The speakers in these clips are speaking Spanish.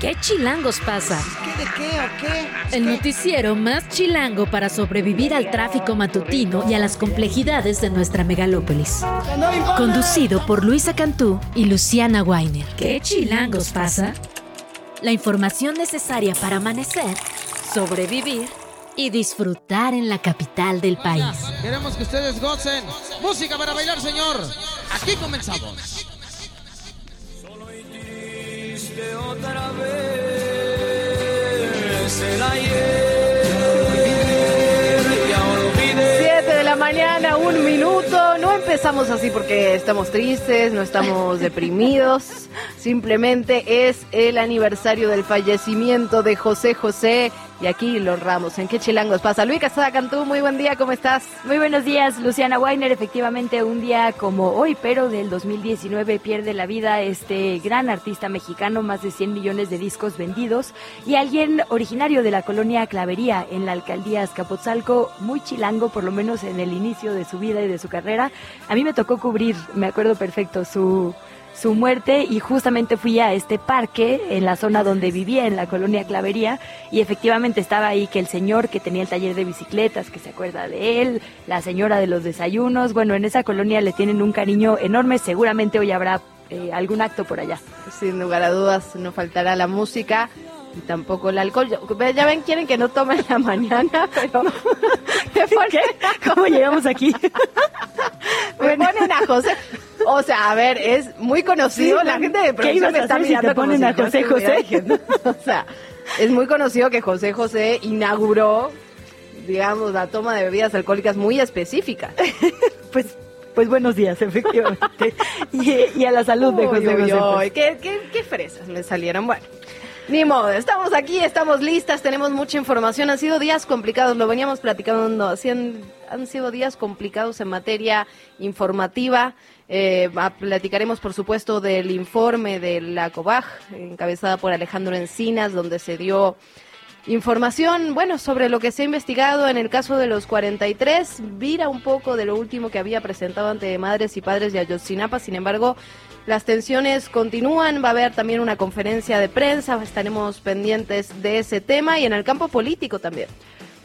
¿Qué chilangos pasa? ¿Qué de qué o qué? El noticiero más chilango para sobrevivir al tráfico matutino y a las complejidades de nuestra megalópolis. Conducido por Luisa Cantú y Luciana Weiner. ¿Qué chilangos pasa? La información necesaria para amanecer, sobrevivir y disfrutar en la capital del país. Queremos que ustedes gocen. Música para bailar, señor. Aquí comenzamos. Otra vez el ayer. Siete de la mañana, un minuto. No empezamos así porque estamos tristes, no estamos deprimidos. Simplemente es el aniversario del fallecimiento de José José. Y aquí lo honramos. ¿En qué chilangos pasa? Luis Casada Cantú, muy buen día, ¿cómo estás? Muy buenos días, Luciana Weiner. Efectivamente, un día como hoy, pero del 2019, pierde la vida este gran artista mexicano, más de 100 millones de discos vendidos, y alguien originario de la colonia Clavería, en la alcaldía Azcapotzalco, muy chilango, por lo menos en el inicio de su vida y de su carrera. A mí me tocó cubrir, me acuerdo perfecto, su su muerte y justamente fui a este parque en la zona donde vivía, en la colonia Clavería, y efectivamente estaba ahí que el señor que tenía el taller de bicicletas, que se acuerda de él, la señora de los desayunos, bueno, en esa colonia le tienen un cariño enorme, seguramente hoy habrá eh, algún acto por allá. Sin lugar a dudas, no faltará la música y tampoco el alcohol. Ya ven, quieren que no tomen la mañana, pero... ¿Qué? ¿Cómo llegamos aquí? Me ponen a José. O sea, a ver, es muy conocido. la gente de producción me está mirando te ponen como a si José José? diciendo- O sea, es muy conocido que José José inauguró, digamos, la toma de bebidas alcohólicas muy específicas. Pues, pues buenos días, efectivamente. y, y a la salud de José Uy, uy, José. pues. qué, qué- qué fresas me salieron. Bueno, ni modo, estamos aquí, estamos listas, tenemos mucha información. Han sido días complicados, lo veníamos platicando. han, han sido días complicados en materia informativa. Eh, platicaremos, por supuesto, del informe de la COBAG, encabezada por Alejandro Encinas, donde se dio Información, bueno, sobre lo que se ha investigado en el caso de los 43, vira un poco de lo último que había presentado ante madres y padres de Ayotzinapa, sin embargo, las tensiones continúan, va a haber también una conferencia de prensa, estaremos pendientes de ese tema y en el campo político también.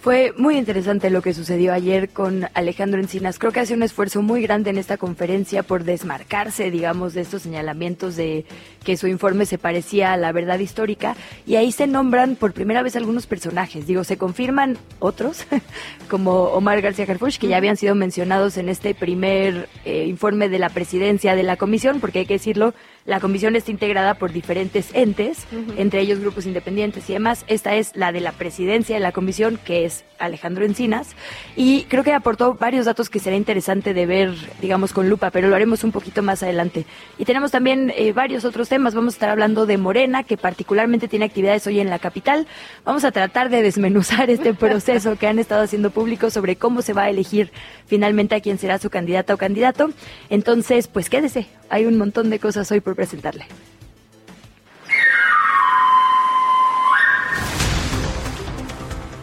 Fue muy interesante lo que sucedió ayer con Alejandro Encinas. Creo que hace un esfuerzo muy grande en esta conferencia por desmarcarse, digamos, de estos señalamientos de que su informe se parecía a la verdad histórica. Y ahí se nombran por primera vez algunos personajes. Digo, se confirman otros, como Omar García Harfuch, que ya habían sido mencionados en este primer eh, informe de la presidencia de la comisión, porque hay que decirlo, la comisión está integrada por diferentes entes, entre ellos grupos independientes y demás. Esta es la de la presidencia de la comisión, que es Alejandro Encinas. Y creo que aportó varios datos que será interesante de ver, digamos, con lupa, pero lo haremos un poquito más adelante. Y tenemos también eh, varios otros temas. Vamos a estar hablando de Morena, que particularmente tiene actividades hoy en la capital. Vamos a tratar de desmenuzar este proceso que han estado haciendo público sobre cómo se va a elegir finalmente a quién será su candidata o candidato. Entonces, pues quédese. Hay un montón de cosas hoy por presentarle.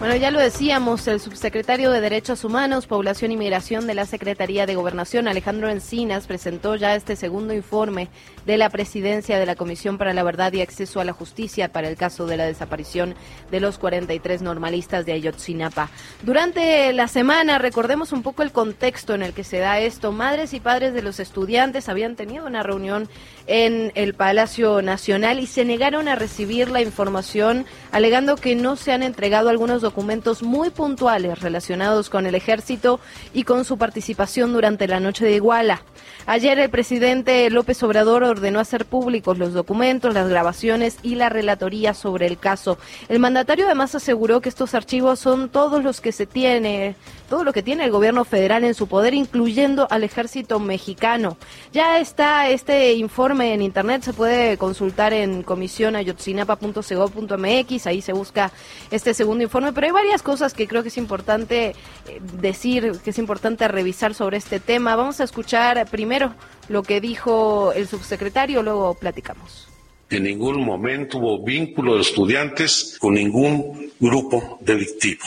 Bueno, ya lo decíamos, el subsecretario de Derechos Humanos, Población y Migración de la Secretaría de Gobernación, Alejandro Encinas, presentó ya este segundo informe de la presidencia de la Comisión para la Verdad y Acceso a la Justicia para el caso de la desaparición de los 43 normalistas de Ayotzinapa. Durante la semana, recordemos un poco el contexto en el que se da esto. Madres y padres de los estudiantes habían tenido una reunión en el Palacio Nacional y se negaron a recibir la información alegando que no se han entregado algunos documentos muy puntuales relacionados con el ejército y con su participación durante la noche de Iguala. Ayer el presidente López Obrador ordenó hacer públicos los documentos, las grabaciones y la relatoría sobre el caso. El mandatario además aseguró que estos archivos son todos los que se tiene, todo lo que tiene el gobierno federal en su poder, incluyendo al ejército mexicano. Ya está este informe en internet, se puede consultar en comisionayotzinapa.co.mx, ahí se busca este segundo informe, pero hay varias cosas que creo que es importante eh, decir, que es importante revisar sobre este tema. Vamos a escuchar primero lo que dijo el subsecretario, luego platicamos. En ningún momento hubo vínculo de estudiantes con ningún grupo delictivo.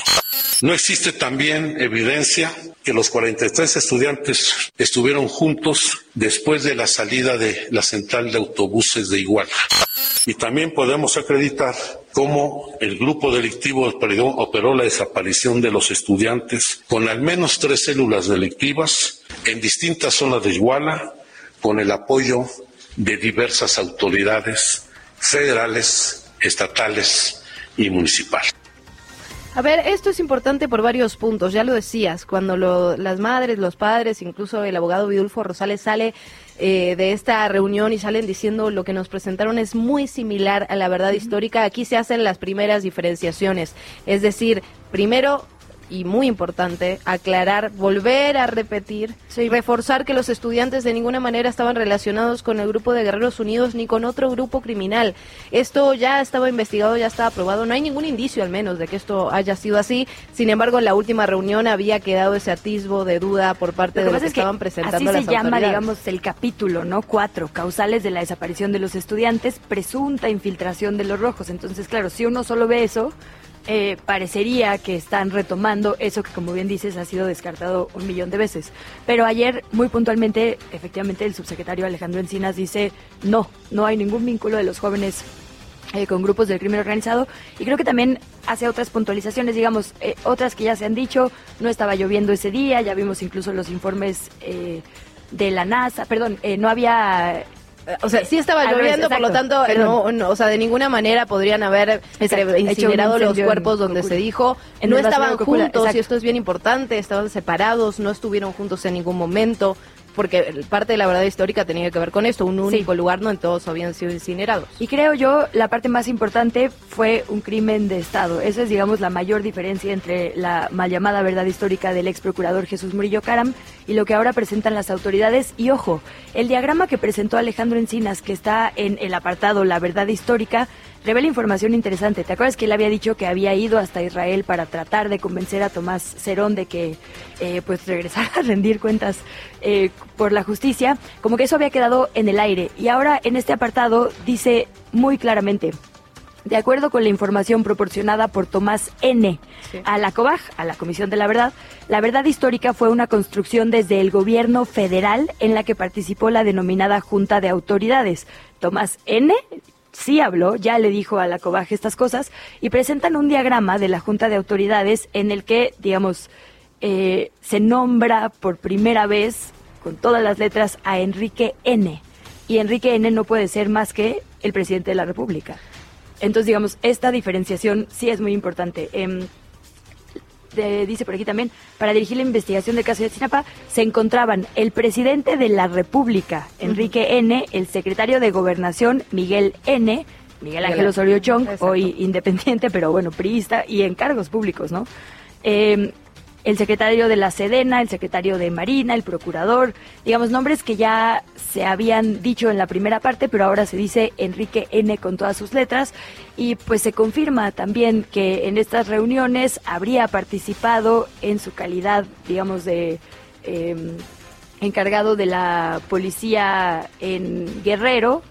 No existe también evidencia que los 43 estudiantes estuvieron juntos después de la salida de la central de autobuses de Iguala. Y también podemos acreditar cómo el grupo delictivo operó la desaparición de los estudiantes con al menos tres células delictivas en distintas zonas de Iguala, con el apoyo de diversas autoridades federales, estatales y municipales. A ver, esto es importante por varios puntos, ya lo decías, cuando las madres, los padres, incluso el abogado Vidulfo Rosales sale eh, de esta reunión y salen diciendo lo que nos presentaron es muy similar a la verdad histórica, aquí se hacen las primeras diferenciaciones, es decir, primero y muy importante, aclarar, volver a repetir y reforzar que los estudiantes de ninguna manera estaban relacionados con el grupo de Guerreros Unidos ni con otro grupo criminal. Esto ya estaba investigado, ya estaba aprobado, no hay ningún indicio al menos de que esto haya sido así. Sin embargo, en la última reunión había quedado ese atisbo de duda por parte de los que, estaban presentando así se llama, digamos, el capítulo, ¿no? Cuatro, causales de la desaparición de los estudiantes, presunta infiltración de los rojos. Entonces, claro, si uno solo ve eso, eh, parecería que están retomando eso que, como bien dices, ha sido descartado un millón de veces. Pero ayer, muy puntualmente, efectivamente, el subsecretario Alejandro Encinas dice, no, no hay ningún vínculo de los jóvenes eh, con grupos del crimen organizado y creo que también hace otras puntualizaciones, digamos, eh, otras que ya se han dicho, no estaba lloviendo ese día, ya vimos incluso los informes de la NASA, perdón, no había o sea, sí estaba lloviendo, por lo tanto, no, o sea, de ninguna manera podrían haber este, incinerado los cuerpos donde se dijo. No estaban juntos, y esto es bien importante, estaban separados, no estuvieron juntos en ningún momento porque parte de la verdad histórica tenía que ver con esto, un único lugar no en todos habían sido incinerados. Y creo yo, la parte más importante fue un crimen de Estado. Esa es, digamos, la mayor diferencia entre la mal llamada verdad histórica del ex procurador Jesús Murillo Caram y lo que ahora presentan las autoridades. Y ojo, el diagrama que presentó Alejandro Encinas, que está en el apartado La verdad histórica, revela información interesante. ¿Te acuerdas que él había dicho que había ido hasta Israel para tratar de convencer a Tomás Cerón de que eh, pues regresara a rendir cuentas eh, por la justicia? Como que eso había quedado en el aire. Y ahora en este apartado dice muy claramente, de acuerdo con la información proporcionada por Tomás N. a la COBAG, a la Comisión de la Verdad, la verdad histórica fue una construcción desde el gobierno federal en la que participó la denominada Junta de Autoridades. Tomás N sí habló, ya le dijo a la cobaje estas cosas, y presentan un diagrama de la Junta de Autoridades en el que, digamos, eh, se nombra por primera vez, con todas las letras, a Enrique N. Y Enrique N no puede ser más que el presidente de la República. Entonces, digamos, esta diferenciación sí es muy importante. Dice por aquí también, para dirigir la investigación del caso de Sinapa, se encontraban el presidente de la República, Enrique N., el secretario de Gobernación, Miguel N., Miguel Ángel Osorio Chong, hoy independiente, pero bueno, priista, y en cargos públicos, ¿no? Eh, el secretario de la Sedena, el secretario de Marina, el procurador, digamos, nombres que ya se habían dicho en la primera parte, pero ahora se dice Enrique N. con todas sus letras, y pues se confirma también que en estas reuniones habría participado en su calidad, digamos, de... Em, encargado de la policía en Guerrero,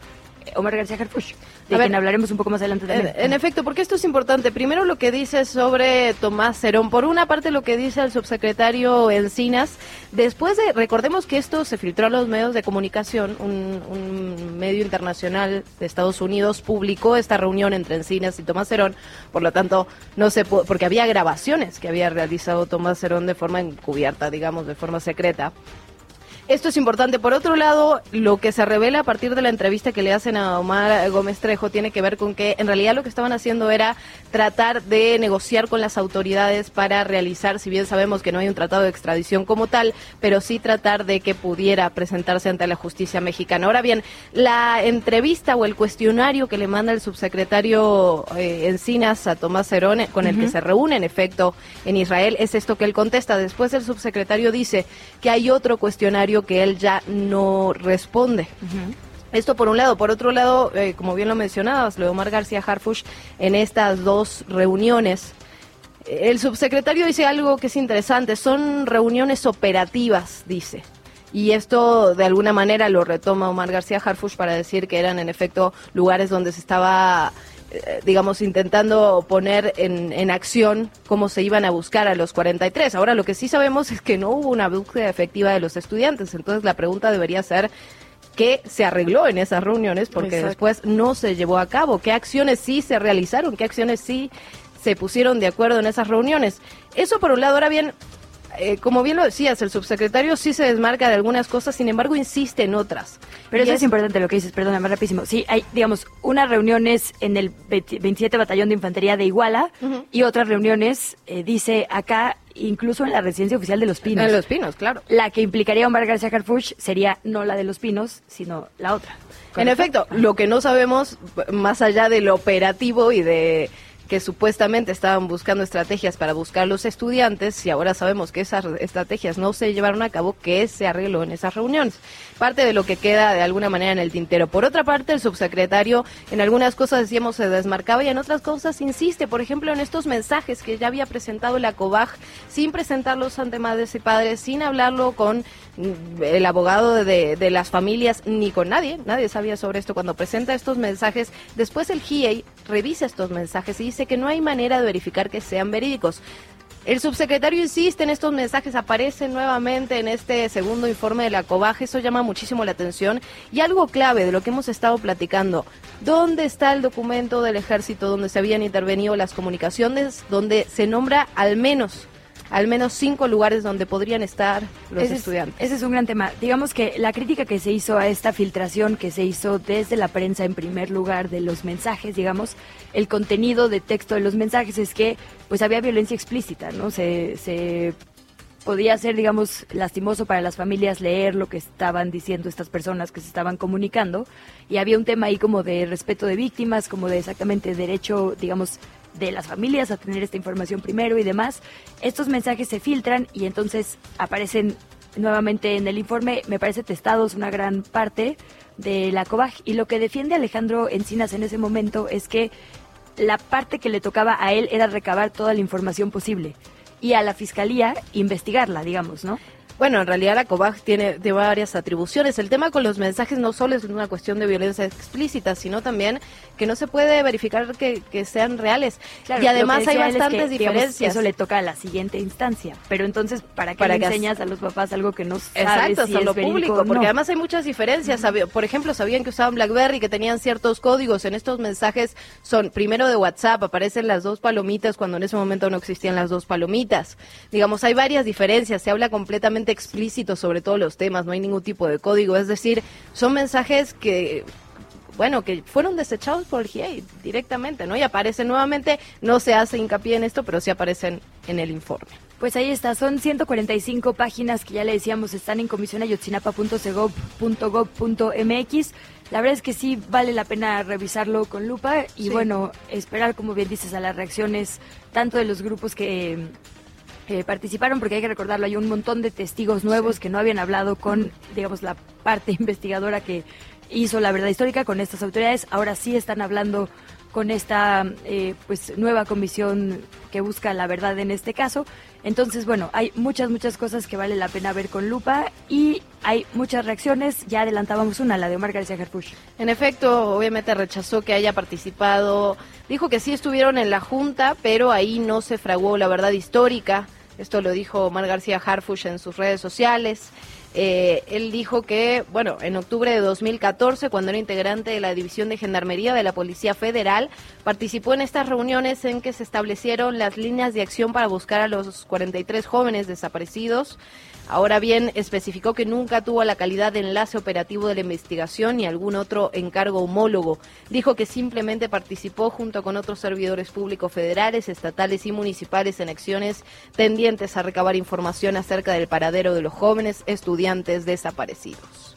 Omar García Harfuch de quien hablaremos un poco más adelante también. En, efecto, porque esto es importante. Primero lo que dice sobre Tomás Cerón. Por una parte lo que dice el subsecretario Encinas. Después de, recordemos que esto se filtró a los medios de comunicación. Un, un medio internacional de Estados Unidos publicó esta reunión entre Encinas y Tomás Cerón. Por lo tanto, no se porque había grabaciones que había realizado Tomás Cerón de forma encubierta, digamos, de forma secreta. Esto es importante. Por otro lado, lo que se revela a partir de la entrevista que le hacen a Omar Gómez Trejo tiene que ver con que en realidad lo que estaban haciendo era tratar de negociar con las autoridades para realizar, si bien sabemos que no hay un tratado de extradición como tal, pero sí tratar de que pudiera presentarse ante la justicia mexicana. Ahora bien, la entrevista o el cuestionario que le manda el subsecretario eh, Encinas a Tomás Cerón, con el que se reúne en efecto en Israel, es esto que él contesta. Después el subsecretario dice que hay otro cuestionario que él ya no responde. Esto por un lado. Por otro lado, eh, como bien lo mencionabas, Leomar García Harfush, en estas dos reuniones, el subsecretario dice algo que es interesante. Son reuniones operativas, dice. Y esto de alguna manera lo retoma Omar García Harfush para decir que eran en efecto lugares donde se estaba digamos, intentando poner en, en, acción cómo se iban a buscar a los 43. Ahora, lo que sí sabemos es que no hubo una búsqueda efectiva de los estudiantes. Entonces, la pregunta debería ser, qué se arregló en esas reuniones, porque después no se llevó a cabo, qué acciones sí se realizaron, qué acciones sí se pusieron de acuerdo en esas reuniones. Eso por un lado, ahora bien, eh, como bien lo decías, el subsecretario sí se desmarca de algunas cosas, sin embargo insiste en otras. Pero eso es... importante lo que dices, perdona, más rapidísimo. Sí, hay, digamos, unas reuniones en el 27 Batallón de Infantería de Iguala y otras reuniones, eh, dice acá, incluso en la residencia oficial de Los Pinos. En Los Pinos, claro. La que implicaría a Omar García Harfuch sería no la de Los Pinos, sino la otra. En efecto, lo que no sabemos, más allá del operativo y de que supuestamente estaban buscando estrategias para buscar los estudiantes y ahora sabemos que esas estrategias no se llevaron a cabo, que se arregló en esas reuniones. Parte de lo que queda de alguna manera en el tintero. Por otra parte, el subsecretario en algunas cosas decíamos se desmarcaba y en otras cosas insiste, por ejemplo, en estos mensajes que ya había presentado la COBAG sin presentarlos ante madres y padres, sin hablarlo con el abogado de, las familias ni con nadie, nadie sabía sobre esto. Cuando presenta estos mensajes, después el GIEI revisa estos mensajes y dice que no hay manera de verificar que sean verídicos. El subsecretario insiste en estos mensajes, aparecen nuevamente en este segundo informe de la COBAG, eso llama muchísimo la atención. Y algo clave de lo que hemos estado platicando, ¿dónde está el documento del ejército donde se habían intervenido las comunicaciones, donde se nombra al menos al menos cinco lugares donde podrían estar los estudiantes. ese es un gran tema. Digamos que la crítica que se hizo a esta filtración que se hizo desde la prensa en primer lugar de los mensajes, digamos, el contenido de texto de los mensajes es que pues había violencia explícita, ¿no? Se, se podía ser, digamos, lastimoso para las familias leer lo que estaban diciendo estas personas que se estaban comunicando y había un tema ahí como de respeto de víctimas, como de exactamente derecho, digamos, de las familias a tener esta información primero y demás. Estos mensajes se filtran y entonces aparecen nuevamente en el informe, me parece testados una gran parte de la COBAG. Y lo que defiende Alejandro Encinas en ese momento es que la parte que le tocaba a él era recabar toda la información posible y a la fiscalía investigarla, digamos, ¿no? Bueno, en realidad la COBAG tiene de varias atribuciones. El tema con los mensajes no solo es una cuestión de violencia explícita, sino también que no se puede verificar que, sean reales. y además hay bastantes diferencias. eso le toca a la siguiente instancia. Pero entonces, ¿para qué le enseñas a los papás algo que no sabes Exacto, si lo público, porque además hay muchas diferencias. Por ejemplo, sabían que usaban BlackBerry, que tenían ciertos códigos. En estos mensajes son, primero de WhatsApp, aparecen las dos palomitas cuando en ese momento no existían las dos palomitas. Digamos, hay varias diferencias. Se habla completamente explícito sobre todos los temas, no hay ningún tipo de código, es decir, son mensajes que bueno, que fueron desechados por el GIEI directamente, ¿no? Y aparecen nuevamente, no se hace hincapié en esto, pero sí aparecen en el informe. Pues ahí está, son 145 páginas que ya le decíamos están en comisionayotzinapa.gov.mx. La verdad es que sí vale la pena revisarlo con lupa y bueno, esperar, como bien dices, a las reacciones tanto de los grupos que participaron, porque hay que recordarlo, hay un montón de testigos nuevos que no habían hablado con, digamos, la parte investigadora que hizo la verdad histórica con estas autoridades. Ahora sí están hablando con esta eh, pues nueva comisión que busca la verdad en este caso. Entonces, bueno, hay muchas, muchas cosas que vale la pena ver con lupa y hay muchas reacciones. Ya adelantábamos una, la de Omar García Harfuch. En efecto, obviamente rechazó que haya participado. Dijo que sí estuvieron en la Junta, pero ahí no se fraguó la verdad histórica. Esto lo dijo Omar García Harfuch en sus redes sociales. Eh, él dijo que, bueno, en octubre de 2014, cuando era integrante de la División de Gendarmería de la Policía Federal, participó en estas reuniones en que se establecieron las líneas de acción para buscar a los 43 jóvenes desaparecidos. Ahora bien, especificó que nunca tuvo la calidad de enlace operativo de la investigación ni algún otro encargo homólogo. Dijo que simplemente participó junto con otros servidores públicos federales, estatales y municipales en acciones tendientes a recabar información acerca del paradero de los jóvenes estudiantes desaparecidos.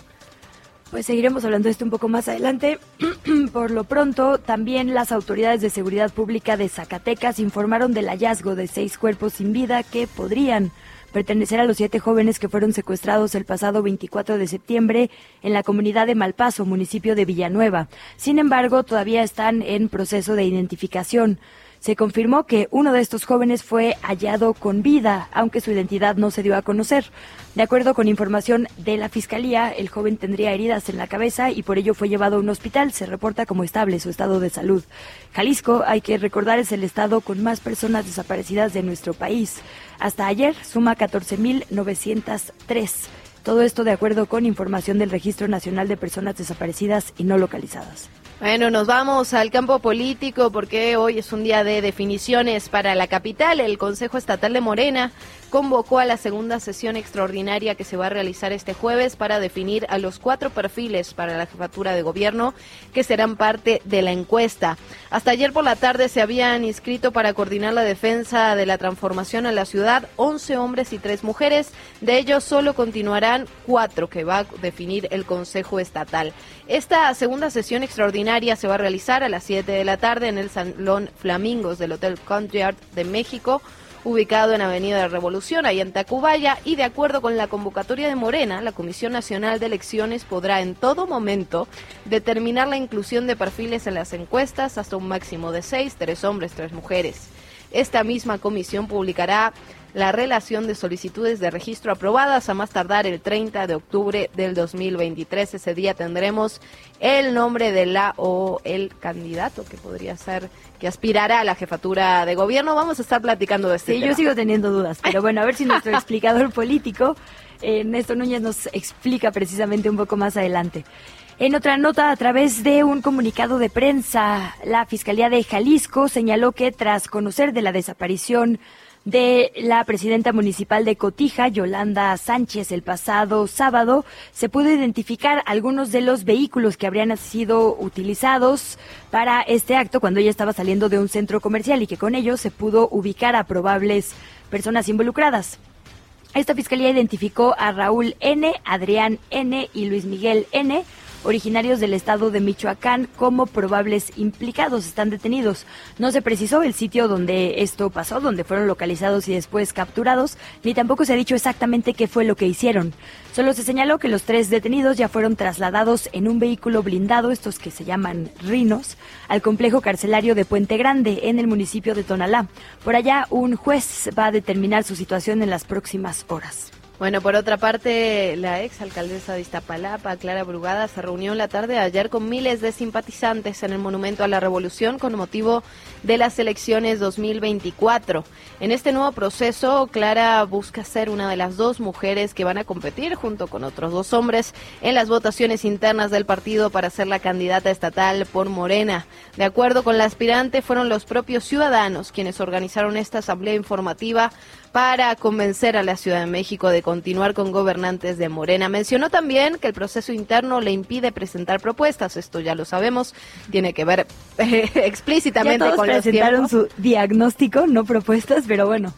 Pues seguiremos hablando de esto un poco más adelante. Por lo pronto, también las autoridades de seguridad pública de Zacatecas informaron del hallazgo de seis cuerpos sin vida que podrían pertenecer a los siete jóvenes que fueron secuestrados el pasado 24 de septiembre en la comunidad de Malpaso, municipio de Villanueva. Sin embargo, todavía están en proceso de identificación se confirmó que uno de estos jóvenes fue hallado con vida, aunque su identidad no se dio a conocer. De acuerdo con información de la Fiscalía, el joven tendría heridas en la cabeza y por ello fue llevado a un hospital. Se reporta como estable su estado de salud. Jalisco, hay que recordar, es el estado con más personas desaparecidas de nuestro país. Hasta ayer suma 14.903 Todo esto de acuerdo con información del Registro Nacional de Personas Desaparecidas y No Localizadas. Bueno, nos vamos al campo político porque hoy es un día de definiciones para la capital. El Consejo Estatal de Morena convocó a la segunda sesión extraordinaria que se va a realizar este jueves para definir a los cuatro perfiles para la jefatura de gobierno que serán parte de la encuesta. Hasta ayer por la tarde se habían inscrito para coordinar la defensa de la transformación en la ciudad 11 hombres y 3 mujeres. De ellos solo continuarán cuatro que va a definir el Consejo Estatal. Esta segunda sesión extraordinaria se va a realizar a las 7 de la tarde en el Salón Flamingos del Hotel Country Art de México ubicado en Avenida de Revolución, ahí en Tacubaya, y de acuerdo con la convocatoria de Morena, la Comisión Nacional de Elecciones podrá en todo momento determinar la inclusión de perfiles en las encuestas hasta un máximo de seis, tres hombres, tres mujeres. Esta misma comisión publicará la relación de solicitudes de registro aprobadas a más tardar el 30 de octubre del 2023. Ese día tendremos el nombre de la o el candidato que podría ser que aspirará a la jefatura de gobierno. Vamos a estar platicando de este Sí, yo sigo teniendo dudas, pero bueno, a ver si nuestro explicador político, eh, Néstor Núñez, nos explica precisamente un poco más adelante. En otra nota, a través de un comunicado de prensa, la Fiscalía de Jalisco señaló que tras conocer de la desaparición de la presidenta municipal de Cotija, Yolanda Sánchez, el pasado sábado, se pudo identificar algunos de los vehículos que habrían sido utilizados para este acto cuando ella estaba saliendo de un centro comercial y que con ello se pudo ubicar a probables personas involucradas. Esta fiscalía identificó a Raúl N., Adrián N. y Luis Miguel N., originarios del estado de Michoacán como probables implicados. Están detenidos. No se precisó el sitio donde esto pasó, donde fueron localizados y después capturados, ni tampoco se ha dicho exactamente qué fue lo que hicieron. Solo se señaló que los tres detenidos ya fueron trasladados en un vehículo blindado, estos que se llaman rinos, al complejo carcelario de Puente Grande, en el municipio de Tonalá. Por allá, un juez va a determinar su situación en las próximas horas. Bueno, por otra parte, la ex alcaldesa de Iztapalapa, Clara Brugada, se reunió en la tarde de ayer con miles de simpatizantes en el Monumento a la Revolución con motivo de las elecciones 2024. En este nuevo proceso, Clara busca ser una de las dos mujeres que van a competir junto con otros dos hombres en las votaciones internas del partido para ser la candidata estatal por Morena. De acuerdo con la aspirante, fueron los propios ciudadanos quienes organizaron esta asamblea informativa para convencer a la Ciudad de México de continuar con gobernantes de Morena. Mencionó también que el proceso interno le impide presentar propuestas, esto ya lo sabemos, tiene que ver eh, explícitamente ya todos con presentaron su diagnóstico, no propuestas, pero bueno.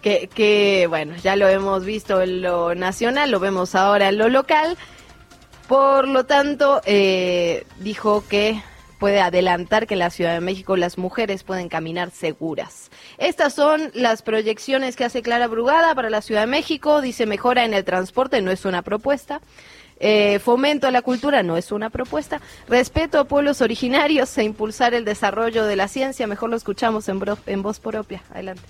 Que, que, bueno, ya lo hemos visto en lo nacional, lo vemos ahora en lo local. Por lo tanto, eh, dijo que puede adelantar que en la Ciudad de México las mujeres pueden caminar seguras. Estas son las proyecciones que hace Clara Brugada para la Ciudad de México. Dice mejora en el transporte, no es una propuesta. Eh, fomento a la cultura no es una propuesta. Respeto a pueblos originarios e impulsar el desarrollo de la ciencia. Mejor lo escuchamos en, en voz propia. Adelante.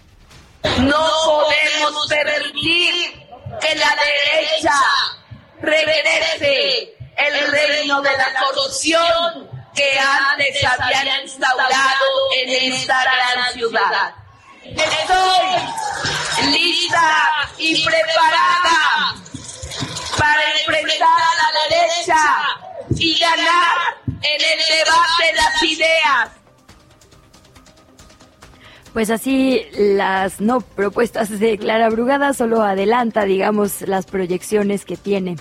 No podemos permitir que la derecha regrese el reino de la corrupción que antes habían instaurado en esta gran ciudad. Estoy lista y preparada para enfrentar a la derecha y ganar en el debate de las ideas. Pues así las no propuestas de Clara Brugada solo adelanta, digamos, las proyecciones que tiene.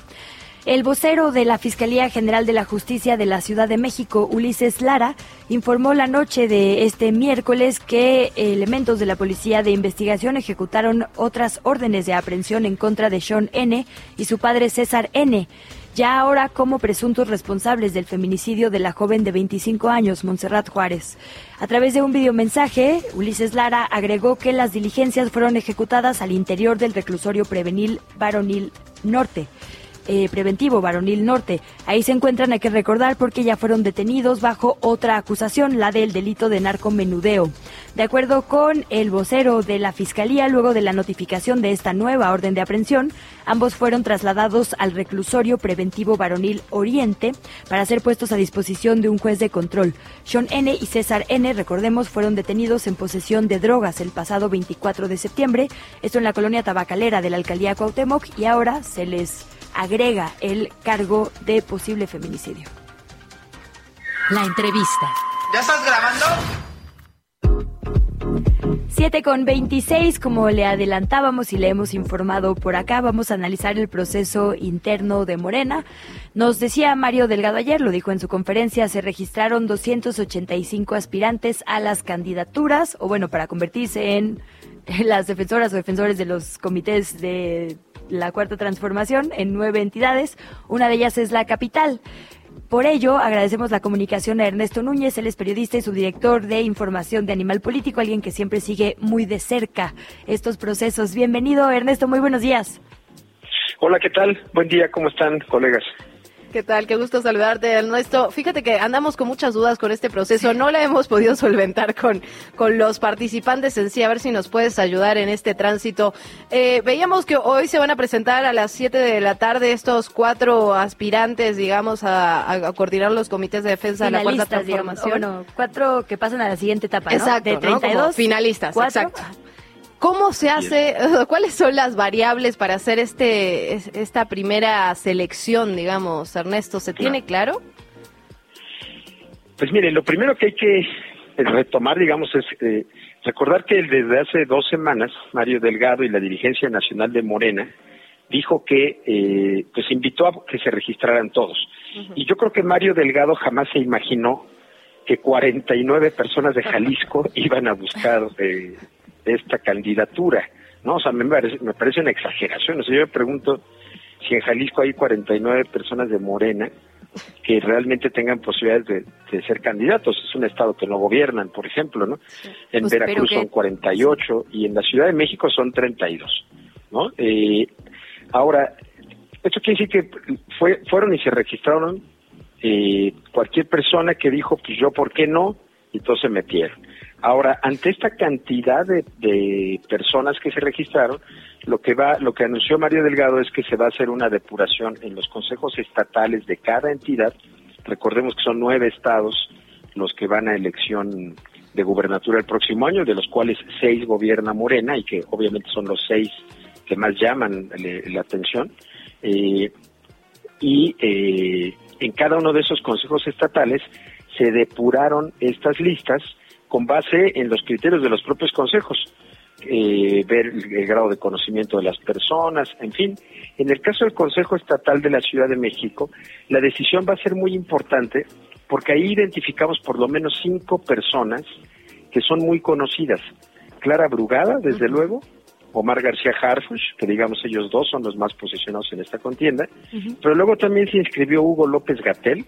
El vocero de la Fiscalía General de la Justicia de la Ciudad de México, Ulises Lara, informó la noche de este miércoles que elementos de la Policía de Investigación ejecutaron otras órdenes de aprehensión en contra de Sean N. y su padre César N., ya ahora como presuntos responsables del feminicidio de la joven de 25 años, Montserrat Juárez. A través de un videomensaje, Ulises Lara agregó que las diligencias fueron ejecutadas al interior del reclusorio prevenil Varonil Norte eh, Preventivo Varonil Norte. Ahí se encuentran, hay que recordar, porque ya fueron detenidos bajo otra acusación, la del delito de narcomenudeo. De acuerdo con el vocero de la Fiscalía, luego de la notificación de esta nueva orden de aprehensión, ambos fueron trasladados al reclusorio preventivo varonil Oriente para ser puestos a disposición de un juez de control. Sean N. y César N., recordemos, fueron detenidos en posesión de drogas el pasado 24 de septiembre, esto en la colonia tabacalera de la alcaldía Cuauhtémoc, y ahora se les agrega el cargo de posible feminicidio. La entrevista. ¿Ya estás grabando? 7 con 26, como le adelantábamos y le hemos informado por acá, vamos a analizar el proceso interno de Morena. Nos decía Mario Delgado ayer, lo dijo en su conferencia, se registraron 285 aspirantes a las candidaturas, o bueno, para convertirse en las defensoras o defensores de los comités de la Cuarta Transformación en nueve entidades. Una de ellas es la capital. Por ello, agradecemos la comunicación a Ernesto Núñez, él es periodista y subdirector de información de Animal Político, alguien que siempre sigue muy de cerca estos procesos. Bienvenido, Ernesto, muy buenos días. Hola, ¿qué tal? Buen día, ¿cómo están, colegas? ¿Qué tal? Qué gusto saludarte, Ernesto. Fíjate que andamos con muchas dudas con este proceso. No la hemos podido solventar con, con los participantes en sí. A ver si nos puedes ayudar en este tránsito. Eh, veíamos que hoy se van a presentar a las 7 de la tarde estos cuatro aspirantes, digamos, a, a coordinar los comités de defensa de la cuarta Finalistas, digamos. transformación. Bueno, cuatro que pasan a la siguiente etapa, ¿no? Exacto, De ¿no? 32. Como finalistas, cuatro. exacto. ¿Cómo se hace, cuáles son las variables para hacer este es- esta primera selección, digamos, Ernesto? ¿Se tiene claro? Pues mire, lo primero que hay que retomar, digamos, es eh, recordar que desde hace dos semanas Mario Delgado y la dirigencia nacional de Morena dijo que eh, pues invitó a que se registraran todos. Y yo creo que Mario Delgado jamás se imaginó que 49 personas de Jalisco iban a buscar eh, esta candidatura, ¿no? O sea, me parece, me parece una exageración. O sea, yo me pregunto si en Jalisco hay 49 personas de Morena que realmente tengan posibilidades de, de ser candidatos. Es un estado que no gobiernan, por ejemplo, ¿no? En Pues, Veracruz son 48 y en la Ciudad de México son 32, ¿no? Eh, ahora, esto quiere decir que fue, fueron y se registraron eh, cualquier persona que dijo, pues yo, ¿por qué no? Y todos se metieron. Ahora, ante esta cantidad de, de personas que se registraron, lo que va, lo que anunció Mario Delgado es que se va a hacer una depuración en los consejos estatales de cada entidad. Recordemos que son nueve estados los que van a elección de gubernatura el próximo año, de los cuales seis gobierna Morena y que obviamente son los seis que más llaman le- la atención. Eh, y eh, en cada uno de esos consejos estatales se depuraron estas listas con base en los criterios de los propios consejos, eh, ver el, el grado de conocimiento de las personas, en fin. En el caso del Consejo Estatal de la Ciudad de México, la decisión va a ser muy importante porque ahí identificamos por lo menos cinco personas que son muy conocidas. Clara Brugada, desde luego, Omar García Harfuch, que digamos ellos dos son los más posicionados en esta contienda, pero luego también se inscribió Hugo López Gatel,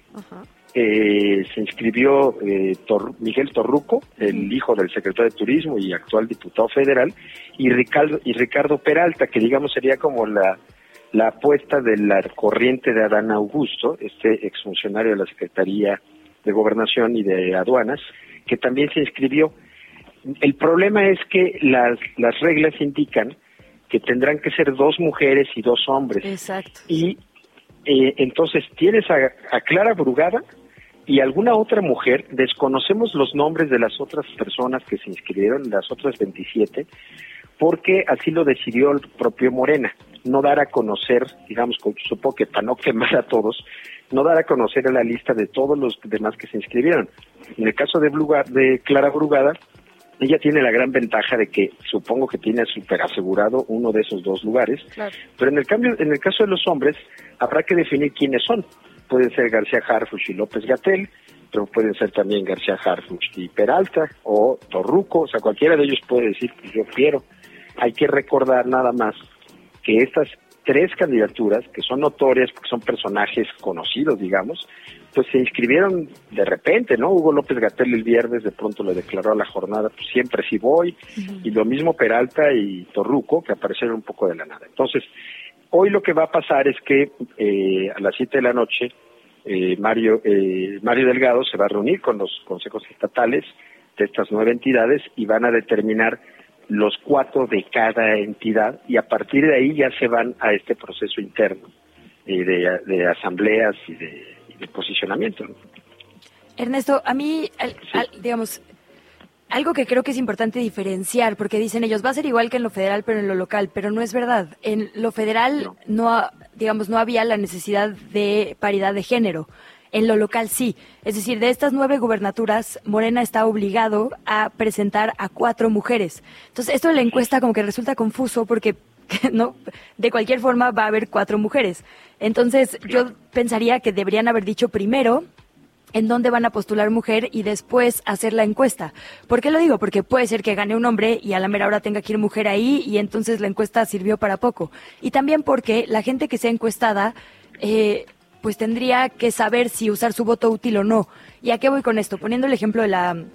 eh, se inscribió eh, Tor- Miguel Torruco, el hijo del secretario de Turismo y actual diputado federal, y Ricardo, y Ricardo Peralta, que digamos sería como la, la apuesta de la corriente de Adán Augusto, este exfuncionario de la Secretaría de Gobernación y de Aduanas, que también se inscribió. El problema es que las, las reglas indican que tendrán que ser dos mujeres y dos hombres. Exacto. Y eh, entonces tienes a, a Clara Brugada y alguna otra mujer, desconocemos los nombres de las otras personas que se inscribieron, las otras 27, porque así lo decidió el propio Morena, no dar a conocer, digamos, con- supongo que para no quemar a todos, no dar a conocer la lista de todos los demás que se inscribieron. En el caso de, Bluga- de Clara Brugada, ella tiene la gran ventaja de que supongo que tiene super asegurado uno de esos dos lugares, Claro. pero en el cambio, en el caso de los hombres, habrá que definir quiénes son. Pueden ser García Harfuch y López Gatel, pero pueden ser también García Harfuch y Peralta o Torruco, o sea, cualquiera de ellos puede decir que yo quiero. Hay que recordar nada más que estas tres candidaturas, que son notorias porque son personajes conocidos, digamos, pues se inscribieron de repente, ¿no? Hugo López Gatel el viernes de pronto le declaró a la jornada, pues siempre sí voy, y lo mismo Peralta y Torruco, que aparecieron un poco de la nada. Entonces, hoy lo que va a pasar es que eh, a las 7 de la noche eh, Mario, eh, Mario Delgado se va a reunir con los consejos estatales de estas nueve entidades y van a determinar los cuatro de cada entidad y a partir de ahí ya se van a este proceso interno eh, de, asambleas y de, posicionamiento. Ernesto, a mí, digamos, algo que creo que es importante diferenciar, porque dicen ellos, va a ser igual que en lo federal, pero en lo local, pero no es verdad. En lo federal no, digamos, no había la necesidad de paridad de género. En lo local sí. Es decir, de estas nueve gubernaturas, Morena está obligado a presentar a cuatro mujeres. Entonces, esto de la encuesta como que resulta confuso porque no, de cualquier forma va a haber cuatro mujeres. Entonces, yo pensaría que deberían haber dicho primero en dónde van a postular mujer y después hacer la encuesta. ¿Por qué lo digo? Porque puede ser que gane un hombre y a la mera hora tenga que ir mujer ahí y entonces la encuesta sirvió para poco. Y también porque la gente que sea encuestada, eh, pues tendría que saber si usar su voto útil o no. ¿Y a qué voy con esto? Poniendo el ejemplo de la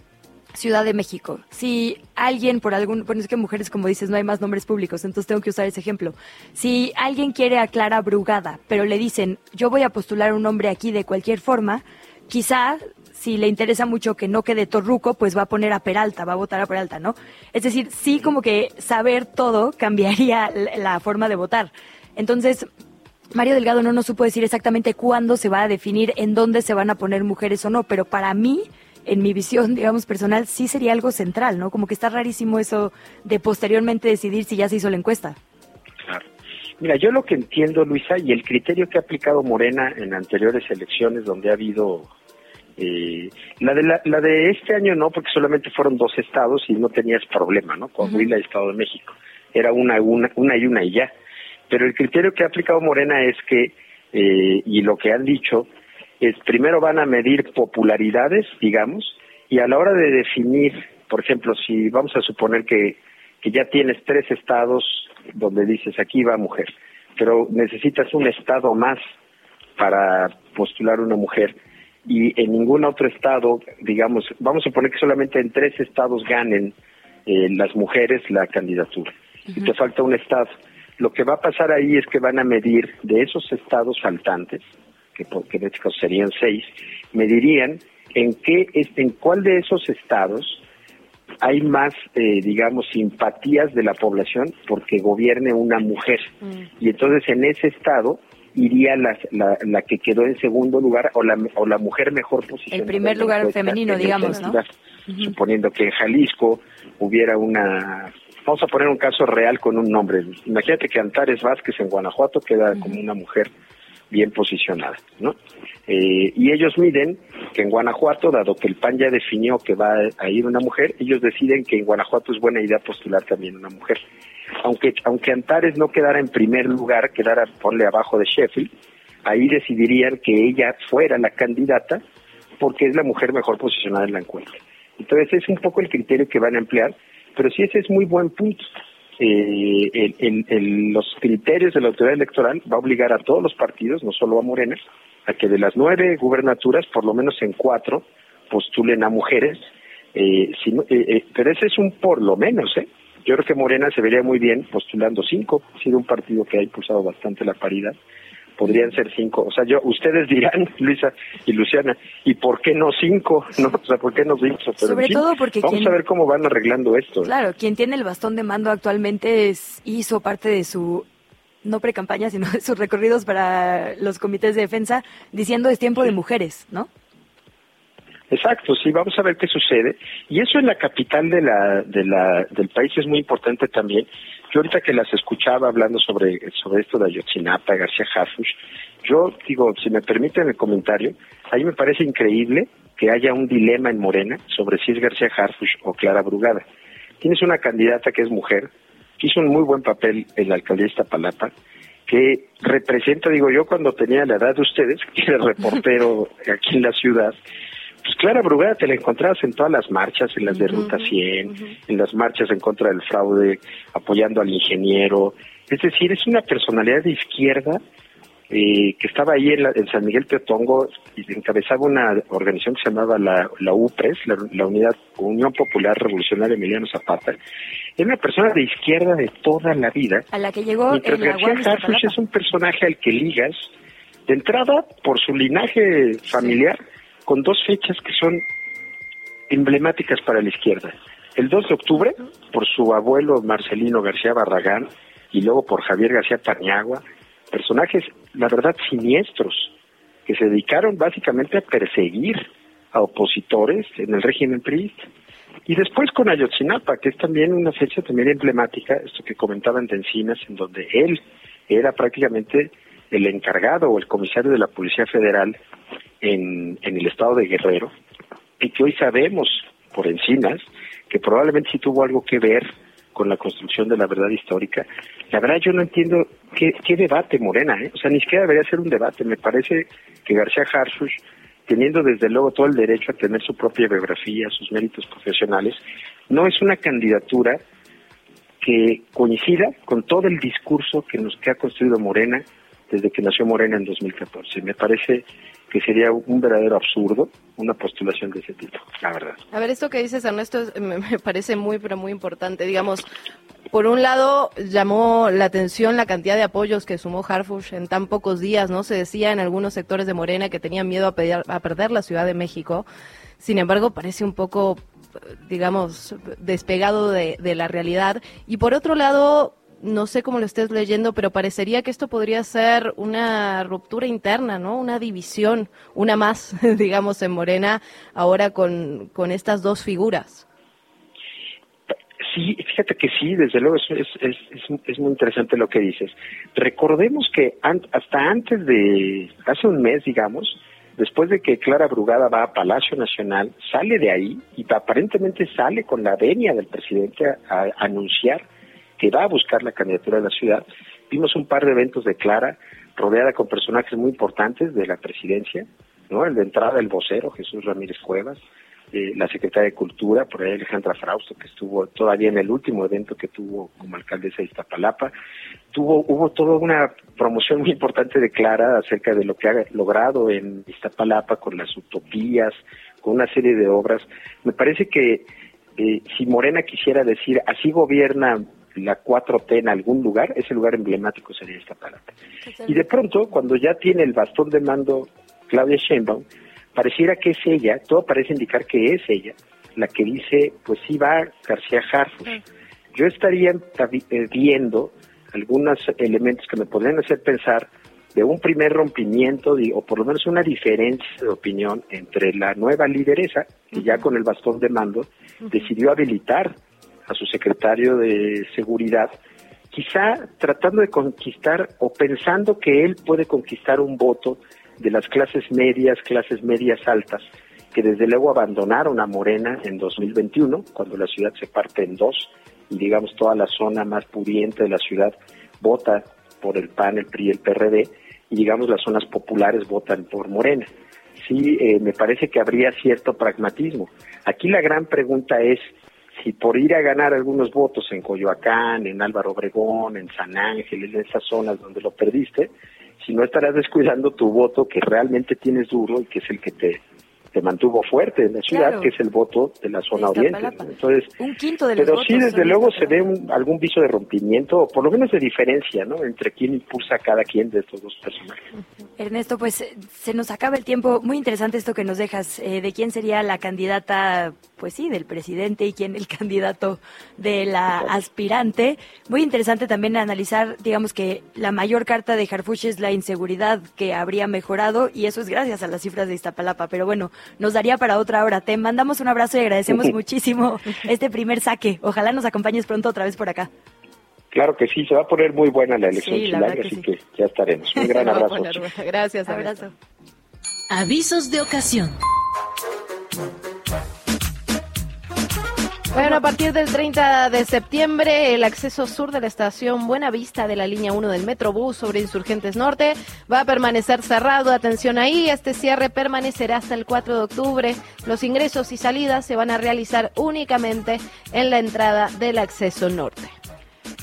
Ciudad de México. Si alguien por algún, bueno, es que mujeres, como dices, no hay más nombres públicos, entonces tengo que usar ese ejemplo. Si alguien quiere a Clara Brugada, pero le dicen, yo voy a postular un hombre aquí de cualquier forma, quizá si le interesa mucho que no quede Torruco, pues va a poner a Peralta, va a votar a Peralta, ¿no? Es decir, sí como que saber todo cambiaría la forma de votar. Entonces, Mario Delgado no nos supo decir exactamente cuándo se va a definir en dónde se van a poner mujeres o no, pero para mí, en mi visión, digamos, personal, sí sería algo central, ¿no? Como que está rarísimo eso de posteriormente decidir si ya se hizo la encuesta. Mira, yo lo que entiendo, Luisa, y el criterio que ha aplicado Morena en anteriores elecciones donde ha habido... Eh, la, de la, de este año no, porque solamente fueron dos estados y no tenías problema, ¿no? Coahuila y Estado de México. Era una, una, una y una y ya. Pero el criterio que ha aplicado Morena es que, eh, y lo que han dicho, es primero van a medir popularidades, digamos, y a la hora de definir, por ejemplo, si vamos a suponer que que ya tienes tres estados donde dices aquí va mujer, pero necesitas un estado más para postular una mujer. Y en ningún otro estado, digamos, vamos a suponer que solamente en tres estados ganen eh, las mujeres la candidatura. Y te falta un estado. Lo que va a pasar ahí es que van a medir de esos estados faltantes, que, que en este caso serían seis, medirían en qué, en cuál de esos estados hay más, eh, digamos, simpatías de la población porque gobierne una mujer. Mm. Y entonces en ese estado iría la, la, que quedó en segundo lugar o la, o la mujer mejor posicionada. El primer lugar femenino, digamos, ¿no? Suponiendo que en Jalisco hubiera una... Vamos a poner un caso real con un nombre. Imagínate que Antares Vázquez en Guanajuato queda como una mujer bien posicionada, ¿no? Eh, y ellos miden que en Guanajuato, dado que el PAN ya definió que va a ir una mujer, ellos deciden que en Guanajuato es buena idea postular también una mujer. Aunque, aunque Antares no quedara en primer lugar, quedara, ponle abajo de Sheffield, ahí decidirían que ella fuera la candidata porque es la mujer mejor posicionada en la encuesta. Entonces es un poco el criterio que van a emplear, pero sí ese es muy buen punto. Eh, los criterios de la autoridad electoral va a obligar a todos los partidos, no solo a Morena, a que de las nueve gubernaturas, por lo menos en cuatro, postulen a mujeres. Eh, eh, pero ese es un por lo menos, ¿eh? Yo creo que Morena se vería muy bien postulando cinco, ha sido un partido que ha impulsado bastante la paridad podrían ser cinco. O sea, yo, ustedes dirán, Luisa y Luciana, ¿y por qué no cinco? ¿No? O sea, ¿por qué no cinco? Sobre todo porque vamos a ver cómo van arreglando esto. Claro, quien tiene el bastón de mando actualmente es, hizo parte de su no pre-campaña, sino de sus recorridos para los comités de defensa, diciendo es tiempo de mujeres, ¿no? Exacto, sí, vamos a ver qué sucede. Y eso en la capital de la, de la, del país es muy importante también, yo ahorita que las escuchaba hablando sobre, sobre esto de Ayotzinapa, García Harfush, yo digo, si me permiten el comentario, a mí me parece increíble que haya un dilema en Morena sobre si es García Harfush o Clara Brugada. Tienes una candidata que es mujer, que hizo un muy buen papel en la alcaldía de Iztapalapa, que representa, digo yo, cuando tenía la edad de ustedes, que era reportero aquí en la ciudad, pues Clara Brugada te la encontrabas en todas las marchas, en las de Ruta 100, en las marchas en contra del fraude, apoyando al ingeniero. Es decir, es una personalidad de izquierda eh, que estaba ahí en, San Miguel Teotongo, y encabezaba una organización que se llamaba la, la UPRES, la, Unidad Unión Popular Revolucionaria Emiliano Zapata. Era una persona de izquierda de toda la vida. A la que llegó Mientras García Harfuch es un personaje al que ligas, de entrada, por su linaje familiar, con dos fechas que son emblemáticas para la izquierda. El 2 de octubre, por su abuelo Marcelino García Barragán, y luego por Javier García Paniagua, personajes, la verdad, siniestros, que se dedicaron básicamente a perseguir a opositores en el régimen priista. Y después con Ayotzinapa, que es también una fecha también emblemática, esto que comentaban de Encinas, en donde él era prácticamente el encargado o el comisario de la Policía Federal en, el estado de Guerrero, y que hoy sabemos por Encinas que probablemente sí tuvo algo que ver con la construcción de la verdad histórica. La verdad yo no entiendo qué, debate Morena, ¿eh? o sea, ni siquiera debería ser un debate. Me parece que García Harfuch, teniendo desde luego todo el derecho a tener su propia biografía, sus méritos profesionales, no es una candidatura que coincida con todo el discurso que nos que ha construido Morena desde que nació Morena en 2014. Me parece que sería un verdadero absurdo una postulación de ese tipo, la verdad. A ver, esto que dices, Ernesto, me, parece muy, pero muy importante. Digamos, por un lado, llamó la atención la cantidad de apoyos que sumó Harfush en tan pocos días, ¿no? Se decía en algunos sectores de Morena que tenían miedo a, a perder la Ciudad de México. Sin embargo, parece un poco, digamos, despegado de, de la realidad. Y por otro lado, no sé cómo lo estés leyendo, pero parecería que esto podría ser una ruptura interna, ¿no? Una división, una más, digamos, en Morena, ahora con, con estas dos figuras. Sí, fíjate que sí, desde luego es, es, es, muy interesante lo que dices. Recordemos que hasta antes de, hace un mes, digamos, después de que Clara Brugada va a Palacio Nacional, sale de ahí y aparentemente sale con la venia del presidente a anunciar que va a buscar la candidatura de la ciudad. Vimos un par de eventos de Clara, rodeada con personajes muy importantes de la presidencia, ¿no? El de entrada, el vocero, Jesús Ramírez Cuevas, eh, la secretaria de Cultura, por ahí Alejandra Frausto, que estuvo todavía en el último evento que tuvo como alcaldesa de Iztapalapa. Tuvo, hubo toda una promoción muy importante de Clara acerca de lo que ha logrado en Iztapalapa con las utopías, con una serie de obras. Me parece que eh, si Morena quisiera decir así gobierna la 4T en algún lugar, ese lugar emblemático sería esta palabra. Y de pronto, cuando ya tiene el bastón de mando Claudia Sheinbaum, pareciera que es ella, todo parece indicar que es ella, la que dice, pues sí va García Harfus. Yo estaría eh, viendo algunos elementos que me podrían hacer pensar de un primer rompimiento o por lo menos una diferencia de opinión entre la nueva lideresa, que ya con el bastón de mando decidió habilitar a su secretario de Seguridad, quizá tratando de conquistar o pensando que él puede conquistar un voto de las clases medias, clases medias altas, que desde luego abandonaron a Morena en 2021, cuando la ciudad se parte en dos y digamos toda la zona más pudiente de la ciudad vota por el PAN, el PRI, el PRD, y digamos las zonas populares votan por Morena. Sí, eh, me parece que habría cierto pragmatismo. Aquí la gran pregunta es, si por ir a ganar algunos votos en Coyoacán, en Álvaro Obregón, en San Ángel, en esas zonas donde lo perdiste, si no estarás descuidando tu voto que realmente tienes duro y que es el que te se mantuvo fuerte en la ciudad, que es el voto de la zona oriente. Entonces, un quinto de pero sí, desde luego se ve algún viso de rompimiento, o por lo menos de diferencia, ¿no? Entre quién impulsa a cada quien de estos dos personajes. Ernesto, pues se nos acaba el tiempo. Muy interesante esto que nos dejas. Eh, ¿De quién sería la candidata, pues sí, del presidente y quién el candidato de la aspirante? Muy interesante también analizar, digamos que la mayor carta de Harfuch es la inseguridad que habría mejorado y eso es gracias a las cifras de Iztapalapa. Pero bueno, nos daría para otra hora. Te mandamos un abrazo y agradecemos muchísimo este primer saque. Ojalá nos acompañes pronto otra vez por acá. Claro que sí, se va a poner muy buena la elección sí, así que ya estaremos. Un gran abrazo. Gracias, abrazo. Avisos de ocasión. Bueno, a partir del 30 de septiembre, el acceso sur de la estación Buena Vista de la línea 1 del Metrobús sobre Insurgentes Norte va a permanecer cerrado. Atención ahí, este cierre permanecerá hasta el 4 de octubre. Los ingresos y salidas se van a realizar únicamente en la entrada del acceso norte.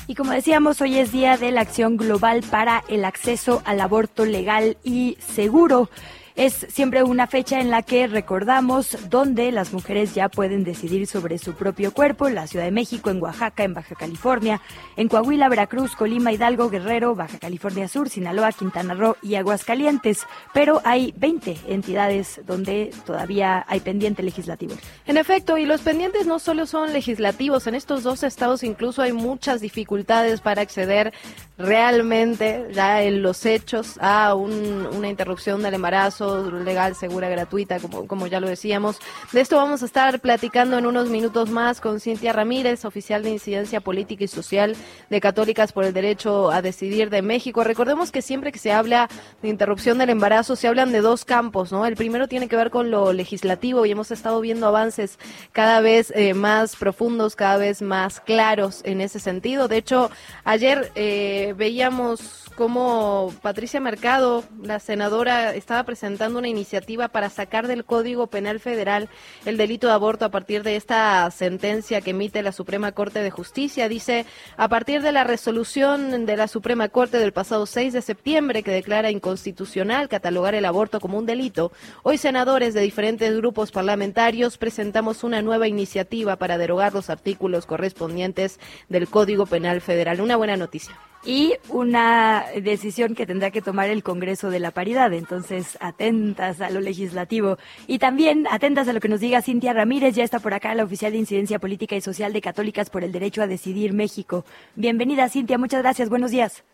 Y como decíamos, hoy es día de la acción global para el acceso al aborto legal y seguro. Es siempre una fecha en la que recordamos dónde las mujeres ya pueden decidir sobre su propio cuerpo, en la Ciudad de México, en Oaxaca, en Baja California, en Coahuila, Veracruz, Colima, Hidalgo, Guerrero, Baja California Sur, Sinaloa, Quintana Roo y Aguascalientes. Pero hay 20 entidades donde todavía hay pendiente legislativo. En efecto, y los pendientes no solo son legislativos, en estos dos estados incluso hay muchas dificultades para acceder realmente ya en los hechos a una interrupción del embarazo legal, segura, gratuita, como, como ya lo decíamos. De esto vamos a estar platicando en unos minutos más con Cintia Ramírez, oficial de incidencia política y social de Católicas por el Derecho a Decidir de México. Recordemos que siempre que se habla de interrupción del embarazo se hablan de dos campos, ¿no? El primero tiene que ver con lo legislativo y hemos estado viendo avances cada vez eh, más profundos, cada vez más claros en ese sentido. De hecho, ayer eh, veíamos cómo Patricia Mercado, la senadora, estaba presentando una iniciativa para sacar del Código Penal Federal el delito de aborto a partir de esta sentencia que emite la Suprema Corte de Justicia. Dice, a partir de la resolución de la Suprema Corte del pasado 6 de septiembre que declara inconstitucional catalogar el aborto como un delito, hoy senadores de diferentes grupos parlamentarios presentamos una nueva iniciativa para derogar los artículos correspondientes del Código Penal Federal. Una buena noticia y una decisión que tendrá que tomar el Congreso de la Paridad. Entonces, atentas a lo legislativo y también atentas a lo que nos diga Cintia Ramírez, ya está por acá la oficial de incidencia política y social de Católicas por el Derecho a Decidir México. Bienvenida, Cintia, muchas gracias, buenos días.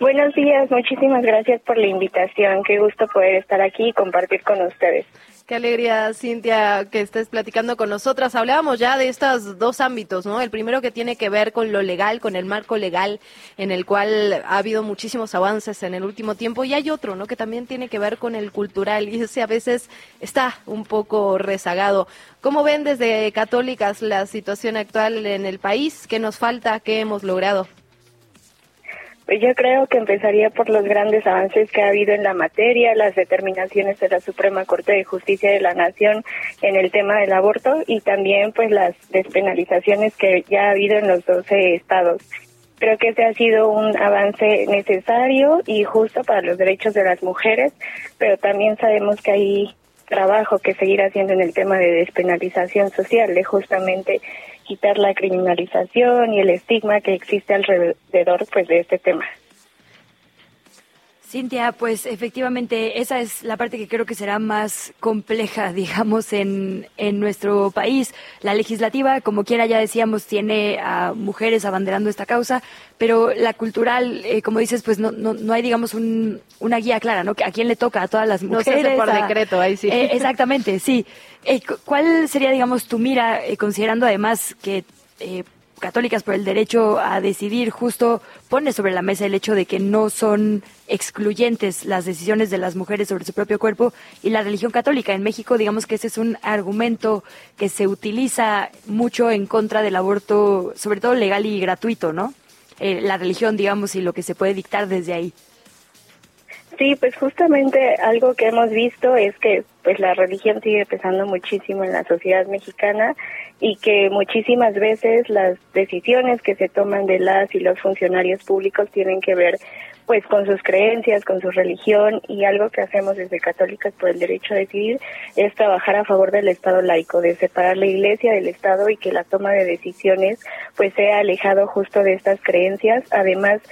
Buenos días, muchísimas gracias por la invitación. Qué gusto poder estar aquí y compartir con ustedes. Qué alegría, Cintia, que estés platicando con nosotras. Hablábamos ya de estos dos ámbitos, ¿no? El primero que tiene que ver con lo legal, con el marco legal, en el cual ha habido muchísimos avances en el último tiempo, y hay otro, ¿no? Que también tiene que ver con el cultural, y ese a veces está un poco rezagado. ¿Cómo ven desde Católicas la situación actual en el país? ¿Qué nos falta? ¿Qué hemos logrado? Yo creo que empezaría por los grandes avances que ha habido en la materia, las determinaciones de la Suprema Corte de Justicia de la Nación en el tema del aborto y también pues las despenalizaciones que ya ha habido en los 12 estados. Creo que ese ha sido un avance necesario y justo para los derechos de las mujeres, pero también sabemos que hay trabajo que seguir haciendo en el tema de despenalización social, justamente quitar la criminalización y el estigma que existe alrededor pues de este tema. Cintia, pues efectivamente esa es la parte que creo que será más compleja, digamos, en, en nuestro país. La legislativa, como quiera, ya decíamos, tiene a mujeres abanderando esta causa, pero la cultural, eh, como dices, pues no, no, no hay, digamos, un, una guía clara, ¿no? ¿A quién le toca? A todas las mujeres. No por decreto, ahí sí. Eh, exactamente, sí. Eh, ¿Cuál sería, digamos, tu mira, considerando además que Católicas por el Derecho a Decidir justo pone sobre la mesa el hecho de que no son excluyentes las decisiones de las mujeres sobre su propio cuerpo y la religión católica. En México, digamos que ese es un argumento que se utiliza mucho en contra del aborto, sobre todo legal y gratuito, ¿no? Eh, la religión, digamos, y lo que se puede dictar desde ahí. Sí, pues justamente algo que hemos visto es que pues la religión sigue pesando muchísimo en la sociedad mexicana y que muchísimas veces las decisiones que se toman de las y los funcionarios públicos tienen que ver pues con sus creencias, con su religión y algo que hacemos desde Católicas por el derecho a decidir es trabajar a favor del Estado laico, de separar la Iglesia del Estado y que la toma de decisiones pues sea alejado justo de estas creencias. Además,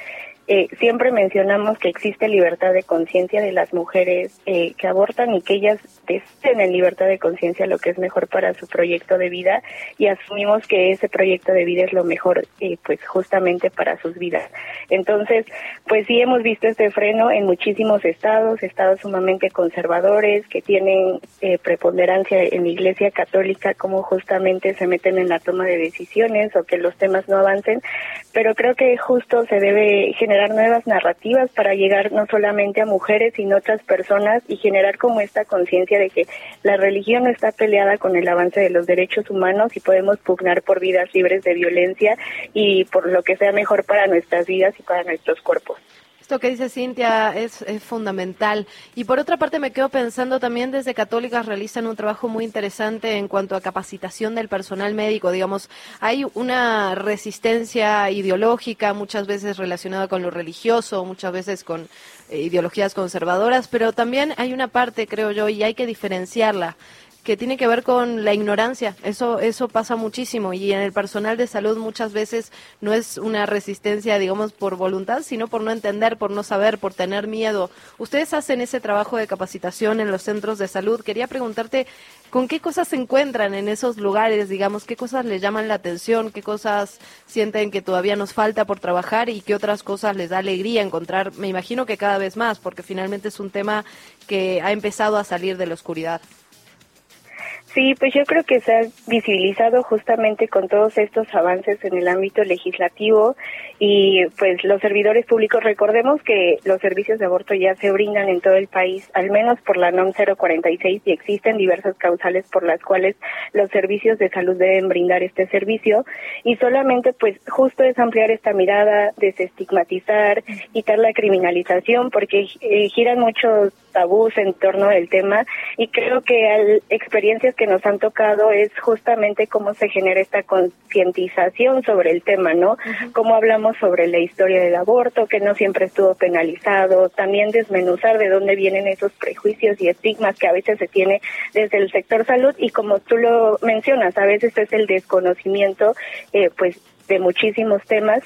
eh, siempre mencionamos que existe libertad de conciencia de las mujeres eh, que abortan y que ellas deciden en libertad de conciencia lo que es mejor para su proyecto de vida y asumimos que ese proyecto de vida es lo mejor eh, pues justamente para sus vidas. Entonces, pues sí hemos visto este freno en muchísimos estados, estados sumamente conservadores que tienen preponderancia en la Iglesia Católica, como justamente se meten en la toma de decisiones o que los temas no avancen, pero creo que justo se debe generar nuevas narrativas para llegar no solamente a mujeres, sino a otras personas y generar como esta conciencia de que la religión está peleada con el avance de los derechos humanos y podemos pugnar por vidas libres de violencia y por lo que sea mejor para nuestras vidas y para nuestros cuerpos. Lo que dice Cintia es, es, fundamental. Y por otra parte me quedo pensando también desde Católicas realizan un trabajo muy interesante en cuanto a capacitación del personal médico. Digamos, hay una resistencia ideológica muchas veces relacionada con lo religioso, muchas veces con eh, ideologías conservadoras, pero también hay una parte, creo yo, y hay que diferenciarla que tiene que ver con la ignorancia. Eso, eso pasa muchísimo y en el personal de salud muchas veces no es una resistencia, digamos, por voluntad, sino por no entender, por no saber, por tener miedo. Ustedes hacen ese trabajo de capacitación en los centros de salud. Quería preguntarte, ¿con qué cosas se encuentran en esos lugares, digamos, qué cosas les llaman la atención, qué cosas sienten que todavía nos falta por trabajar y qué otras cosas les da alegría encontrar? Me imagino que cada vez más, porque finalmente es un tema que ha empezado a salir de la oscuridad. Sí, pues yo creo que se ha visibilizado justamente con todos estos avances en el ámbito legislativo y pues los servidores públicos, recordemos que los servicios de aborto ya se brindan en todo el país, al menos por la NOM 046 y existen diversas causales por las cuales los servicios de salud deben brindar este servicio. Y solamente pues justo es ampliar esta mirada, desestigmatizar, quitar la criminalización porque eh, giran muchos tabús en torno al tema y creo que al experiencias que nos han tocado es justamente cómo se genera esta concientización sobre el tema, ¿no? Cómo hablamos sobre la historia del aborto, que no siempre estuvo penalizado, también desmenuzar de dónde vienen esos prejuicios y estigmas que a veces se tiene desde el sector salud y como tú lo mencionas, a veces es el desconocimiento, eh, pues de muchísimos temas.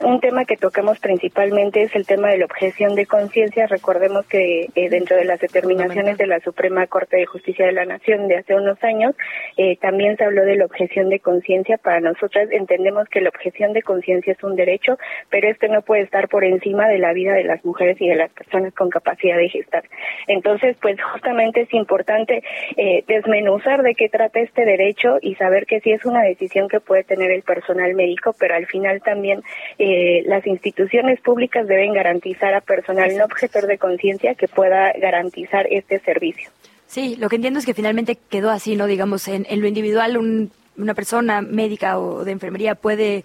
Un tema que tocamos principalmente es el tema de la objeción de conciencia. Recordemos que eh, dentro de las determinaciones de la Suprema Corte de Justicia de la Nación de hace unos años, eh, también se habló de la objeción de conciencia. Para nosotras entendemos que la objeción de conciencia es un derecho, pero este no puede estar por encima de la vida de las mujeres y de las personas con capacidad de gestar. Entonces, pues justamente es importante eh, desmenuzar de qué trata este derecho y saber que sí es una decisión que puede tener el personal médico pero al final también eh, las instituciones públicas deben garantizar a personal no objetor de conciencia que pueda garantizar este servicio. Sí, lo que entiendo es que finalmente quedó así, ¿no? Digamos, en, lo individual, una persona médica o de enfermería puede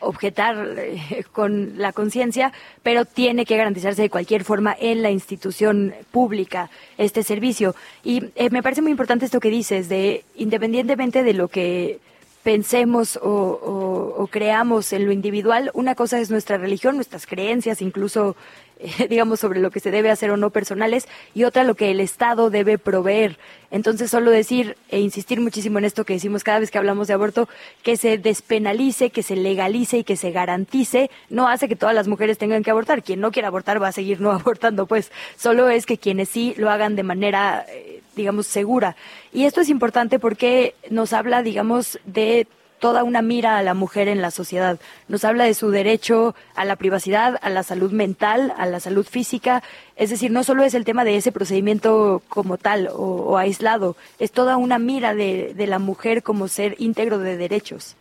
objetar eh, con la conciencia, pero tiene que garantizarse de cualquier forma en la institución pública este servicio. Y eh, me parece muy importante esto que dices, de independientemente de lo que pensemos o, creamos en lo individual. Una cosa es nuestra religión, nuestras creencias, incluso, eh, digamos, sobre lo que se debe hacer o no personales, y otra lo que el Estado debe proveer. Entonces, solo decir e insistir muchísimo en esto que decimos cada vez que hablamos de aborto, que se despenalice, que se legalice y que se garantice, no hace que todas las mujeres tengan que abortar. Quien no quiera abortar va a seguir no abortando, pues solo es que quienes sí lo hagan de manera... Eh, digamos, segura. Y esto es importante porque nos habla, digamos, de toda una mira a la mujer en la sociedad. Nos habla de su derecho a la privacidad, a la salud mental, a la salud física. Es decir, no solo es el tema de ese procedimiento como tal o, aislado, es toda una mira de, de, la mujer como ser íntegro de derechos.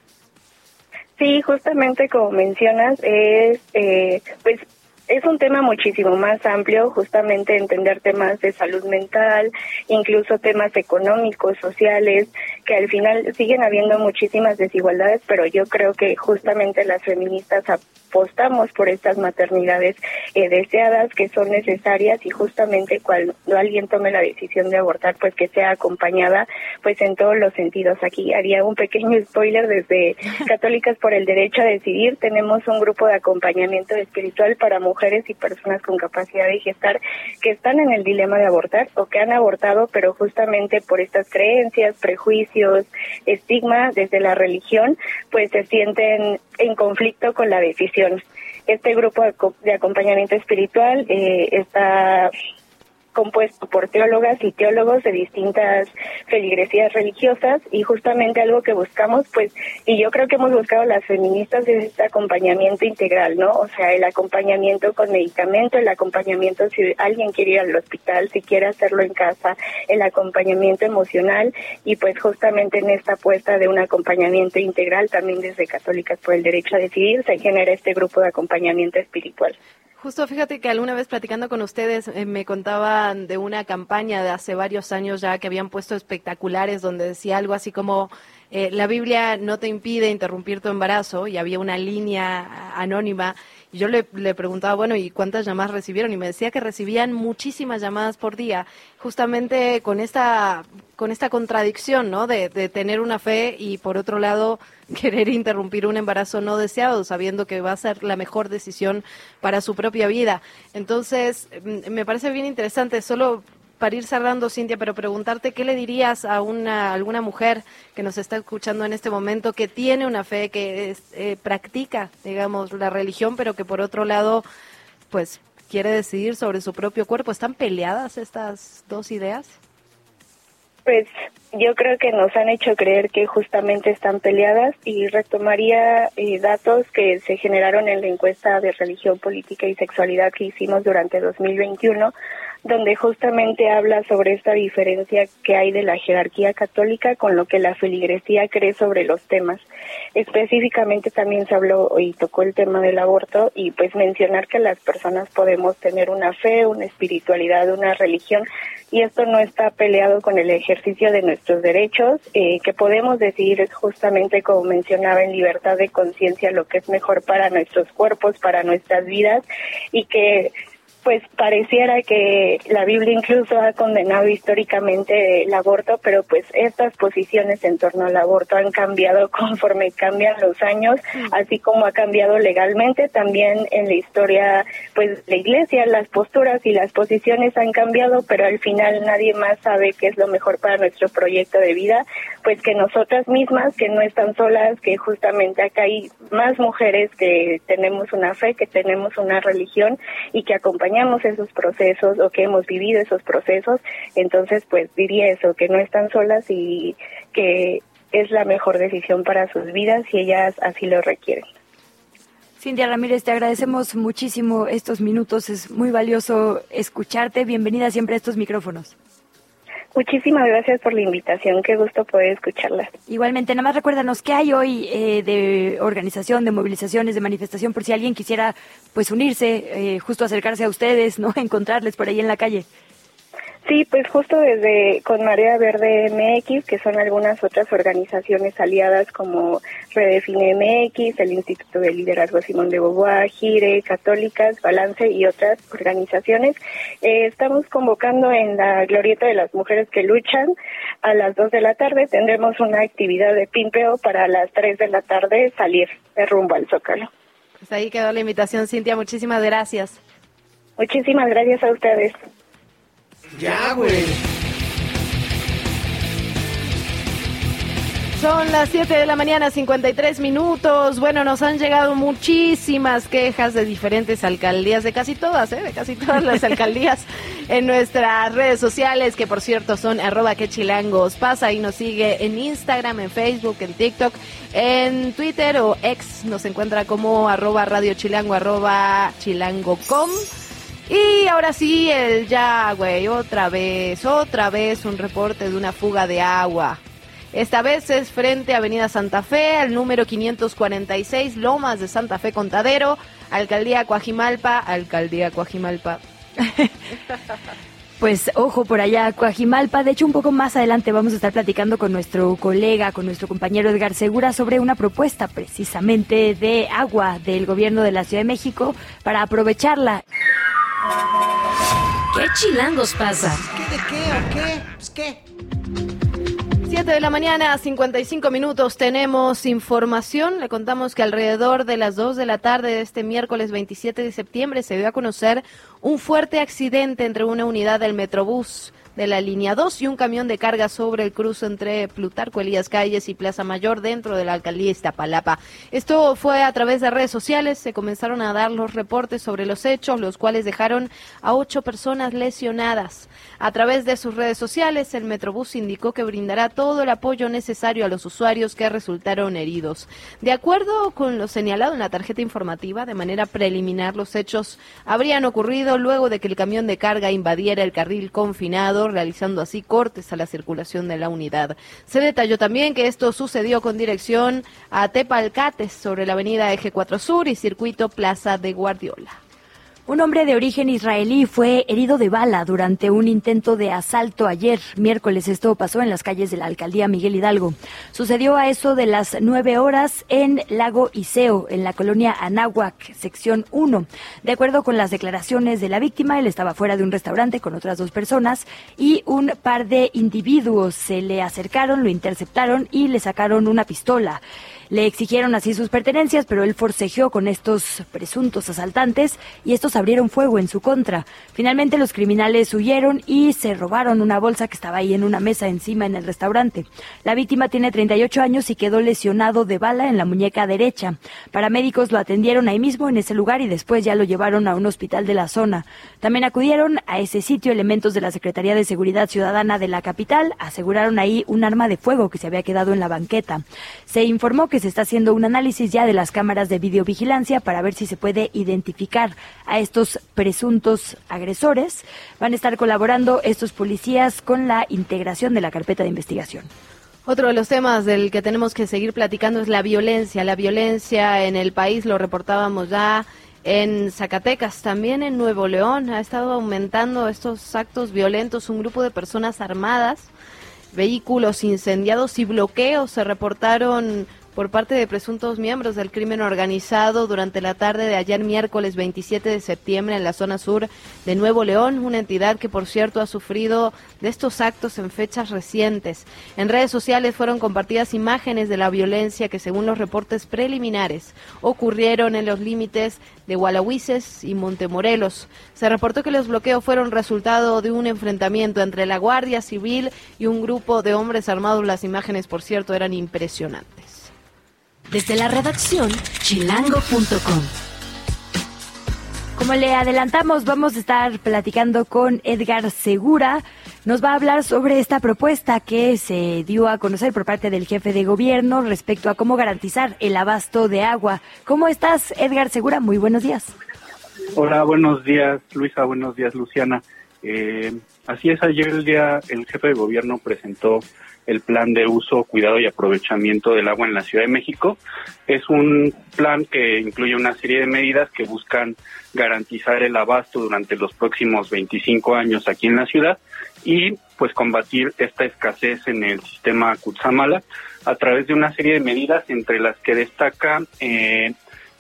Sí, justamente como mencionas, es eh, pues es un tema muchísimo más amplio, justamente entender temas de salud mental, incluso temas económicos, sociales, que al final siguen habiendo muchísimas desigualdades, pero yo creo que justamente las feministas apostamos por estas maternidades eh, deseadas que son necesarias y justamente cuando alguien tome la decisión de abortar, pues que sea acompañada pues en todos los sentidos. Aquí haría un pequeño spoiler desde Católicas por el Derecho a Decidir. Tenemos un grupo de acompañamiento espiritual para mujeres y personas con capacidad de gestar que están en el dilema de abortar o que han abortado, pero justamente por estas creencias, prejuicios, estigma desde la religión, pues se sienten en conflicto con la decisión. Este grupo de acompañamiento espiritual eh, está compuesto por teólogas y teólogos de distintas feligresías religiosas y justamente algo que buscamos, pues, y yo creo que hemos buscado las feministas es este acompañamiento integral, ¿no? O sea, el acompañamiento con medicamento, el acompañamiento si alguien quiere ir al hospital, si quiere hacerlo en casa, el acompañamiento emocional y pues justamente en esta apuesta de un acompañamiento integral también desde Católicas por el Derecho a Decidir se genera este grupo de acompañamiento espiritual. Justo fíjate que alguna vez platicando con ustedes eh, me de una campaña de hace varios años ya que habían puesto espectaculares donde decía algo así como eh, la Biblia no te impide interrumpir tu embarazo y había una línea anónima Yo le, le preguntaba, bueno, ¿y cuántas llamadas recibieron? Y me decía que recibían muchísimas llamadas por día, justamente con esta, con esta contradicción, ¿no? De, de tener una fe y por otro lado querer interrumpir un embarazo no deseado, sabiendo que va a ser la mejor decisión para su propia vida. Entonces, mm, me parece bien interesante, solo para ir cerrando, Cintia, pero preguntarte qué le dirías a una alguna mujer que nos está escuchando en este momento que tiene una fe, que eh, practica, digamos, la religión, pero que por otro lado, pues quiere decidir sobre su propio cuerpo. ¿Están peleadas estas dos ideas? Pues yo creo que nos han hecho creer que justamente están peleadas y retomaría eh, datos que se generaron en la encuesta de religión, política y sexualidad que hicimos durante 2021 donde justamente habla sobre esta diferencia que hay de la jerarquía católica con lo que la feligresía cree sobre los temas. Específicamente también se habló y tocó el tema del aborto y pues mencionar que las personas podemos tener una fe, una espiritualidad, una religión y esto no está peleado con el ejercicio de nuestros derechos, eh, que podemos decidir justamente como mencionaba en libertad de conciencia lo que es mejor para nuestros cuerpos, para nuestras vidas y que pues pareciera que la Biblia incluso ha condenado históricamente el aborto, pero pues estas posiciones en torno al aborto han cambiado conforme cambian los años, así como ha cambiado legalmente también en la historia, pues la iglesia, las posturas y las posiciones han cambiado, pero al final nadie más sabe qué es lo mejor para nuestro proyecto de vida, pues que nosotras mismas, que no están solas, que justamente acá hay más mujeres que tenemos una fe, que tenemos una religión y que acompañamos esos procesos o que hemos vivido esos procesos, entonces pues diría eso, que no están solas y que es la mejor decisión para sus vidas si ellas así lo requieren. Cintia Ramírez, te agradecemos muchísimo estos minutos, es muy valioso escucharte, bienvenida siempre a estos micrófonos. Muchísimas gracias por la invitación, qué gusto poder escucharla. Igualmente, nada más recuérdanos qué hay hoy eh, de organización, de movilizaciones, de manifestación, por si alguien quisiera pues unirse, eh, justo acercarse a ustedes, no encontrarles por ahí en la calle. Sí, pues justo desde con Marea Verde MX, que son algunas otras organizaciones aliadas como Redefine MX, el Instituto de Liderazgo Simón de Beauvoir, Gire, Católicas, Balance y otras organizaciones, eh, estamos convocando en la Glorieta de las Mujeres que Luchan a las 2 de la tarde. Tendremos una actividad de pimpeo para las 3 de la tarde salir de rumbo al Zócalo. Pues ahí quedó la invitación, Cintia. Muchísimas gracias. Muchísimas gracias a ustedes. Ya, güey. Son las 7 de la mañana, 53 minutos. Bueno, nos han llegado muchísimas quejas de diferentes alcaldías, de casi todas, ¿eh? de casi todas las alcaldías en nuestras redes sociales, que por cierto son arroba que chilangos pasa y nos sigue en Instagram, en Facebook, en TikTok, en Twitter o ex nos encuentra como arroba radio chilango, arroba chilango.com. Y ahora sí, el ya, güey, otra vez, otra vez un reporte de una fuga de agua. Esta vez es frente a Avenida Santa Fe, al número 546, Lomas de Santa Fe Contadero, Alcaldía Coajimalpa, Alcaldía Coajimalpa. Pues ojo por allá, Coajimalpa. De hecho, un poco más adelante vamos a estar platicando con nuestro colega, con nuestro compañero Edgar Segura sobre una propuesta precisamente de agua del gobierno de la Ciudad de México para aprovecharla. ¿Qué chilangos pasa? ¿Qué de qué o qué? Pues qué. 7 de la mañana, 55 minutos, tenemos información. Le contamos que alrededor de las 2 de la tarde de este miércoles 27 de septiembre se dio a conocer un fuerte accidente entre una unidad del Metrobús de la línea 2 y un camión de carga sobre el cruce entre Plutarco Elías Calles y Plaza Mayor dentro de la alcaldía Iztapalapa. Esto fue a través de redes sociales, se comenzaron a dar los reportes sobre los hechos, los cuales dejaron a ocho personas lesionadas. A través de sus redes sociales, el Metrobús indicó que brindará todo el apoyo necesario a los usuarios que resultaron heridos. De acuerdo con lo señalado en la tarjeta informativa, de manera preliminar, los hechos habrían ocurrido luego de que el camión de carga invadiera el carril confinado realizando así cortes a la circulación de la unidad. Se detalló también que esto sucedió con dirección a Tepalcates sobre la avenida Eje 4 Sur y circuito Plaza de Guardiola. Un hombre de origen israelí fue herido de bala durante un intento de asalto ayer, miércoles. Esto pasó en las calles de la alcaldía Miguel Hidalgo. Sucedió a eso de las nueve horas en Lago Iseo, en la colonia Anáhuac, sección 1. De acuerdo con las declaraciones de la víctima, él estaba fuera de un restaurante con otras dos personas y un par de individuos se le acercaron, lo interceptaron y le sacaron una pistola. Le exigieron así sus pertenencias, pero él forcejeó con estos presuntos asaltantes y estos abrieron fuego en su contra. Finalmente los criminales huyeron y se robaron una bolsa que estaba ahí en una mesa encima en el restaurante. La víctima tiene 38 años y quedó lesionado de bala en la muñeca derecha. Paramédicos lo atendieron ahí mismo en ese lugar y después ya lo llevaron a un hospital de la zona. También acudieron a ese sitio elementos de la Secretaría de Seguridad Ciudadana de la capital, aseguraron ahí un arma de fuego que se había quedado en la banqueta. Se informó se está haciendo un análisis ya de las cámaras de videovigilancia para ver si se puede identificar a estos presuntos agresores. Van a estar colaborando estos policías con la integración de la carpeta de investigación. Otro de los temas del que tenemos que seguir platicando es la violencia. La violencia en el país lo reportábamos ya en Zacatecas, también en Nuevo León. Ha estado aumentando estos actos violentos. Un grupo de personas armadas, vehículos incendiados y bloqueos se reportaron por parte de presuntos miembros del crimen organizado durante la tarde de ayer miércoles 27 de septiembre en la zona sur de Nuevo León, una entidad que por cierto ha sufrido de estos actos en fechas recientes. En redes sociales fueron compartidas imágenes de la violencia que según los reportes preliminares ocurrieron en los límites de Gualahuises y Montemorelos. Se reportó que los bloqueos fueron resultado de un enfrentamiento entre la Guardia Civil y un grupo de hombres armados. Las imágenes, por cierto, eran impresionantes. Desde la redacción chilango.com. Como le adelantamos, vamos a estar platicando con Edgar Segura. Nos va a hablar sobre esta propuesta que se dio a conocer por parte del jefe de gobierno respecto a cómo garantizar el abasto de agua. ¿Cómo estás, Edgar Segura? Muy buenos días. Hola, buenos días, Luisa. Buenos días, Luciana. Eh, así es, ayer el día el jefe de gobierno presentó el plan de uso, cuidado y aprovechamiento del agua en la Ciudad de México. Es un plan que incluye una serie de medidas que buscan garantizar el abasto durante los próximos 25 años aquí en la ciudad y pues combatir esta escasez en el sistema Kutsamala a través de una serie de medidas entre las que destaca eh,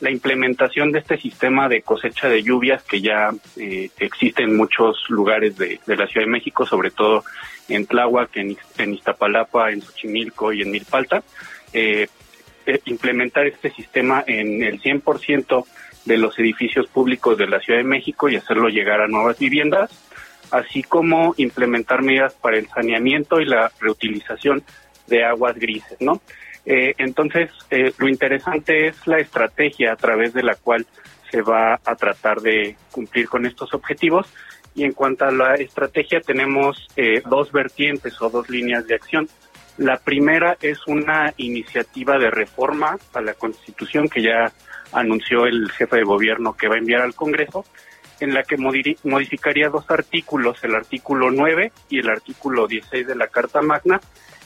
la implementación de este sistema de cosecha de lluvias que ya eh, existe en muchos lugares de, la Ciudad de México, sobre todo en Tláhuac, en, en Iztapalapa, en Xochimilco y en Milpalta. Eh, eh, implementar este sistema en el 100% de los edificios públicos de la Ciudad de México y hacerlo llegar a nuevas viviendas, así como implementar medidas para el saneamiento y la reutilización de aguas grises, ¿no? Eh, entonces, eh, lo interesante es la estrategia a través de la cual se va a tratar de cumplir con estos objetivos. Y en cuanto a la estrategia, tenemos eh, dos vertientes o dos líneas de acción. La primera es una iniciativa de reforma a la Constitución que ya anunció el jefe de gobierno que va a enviar al Congreso, en la que modificaría dos artículos, el artículo 9 y el artículo 16 de la Carta Magna,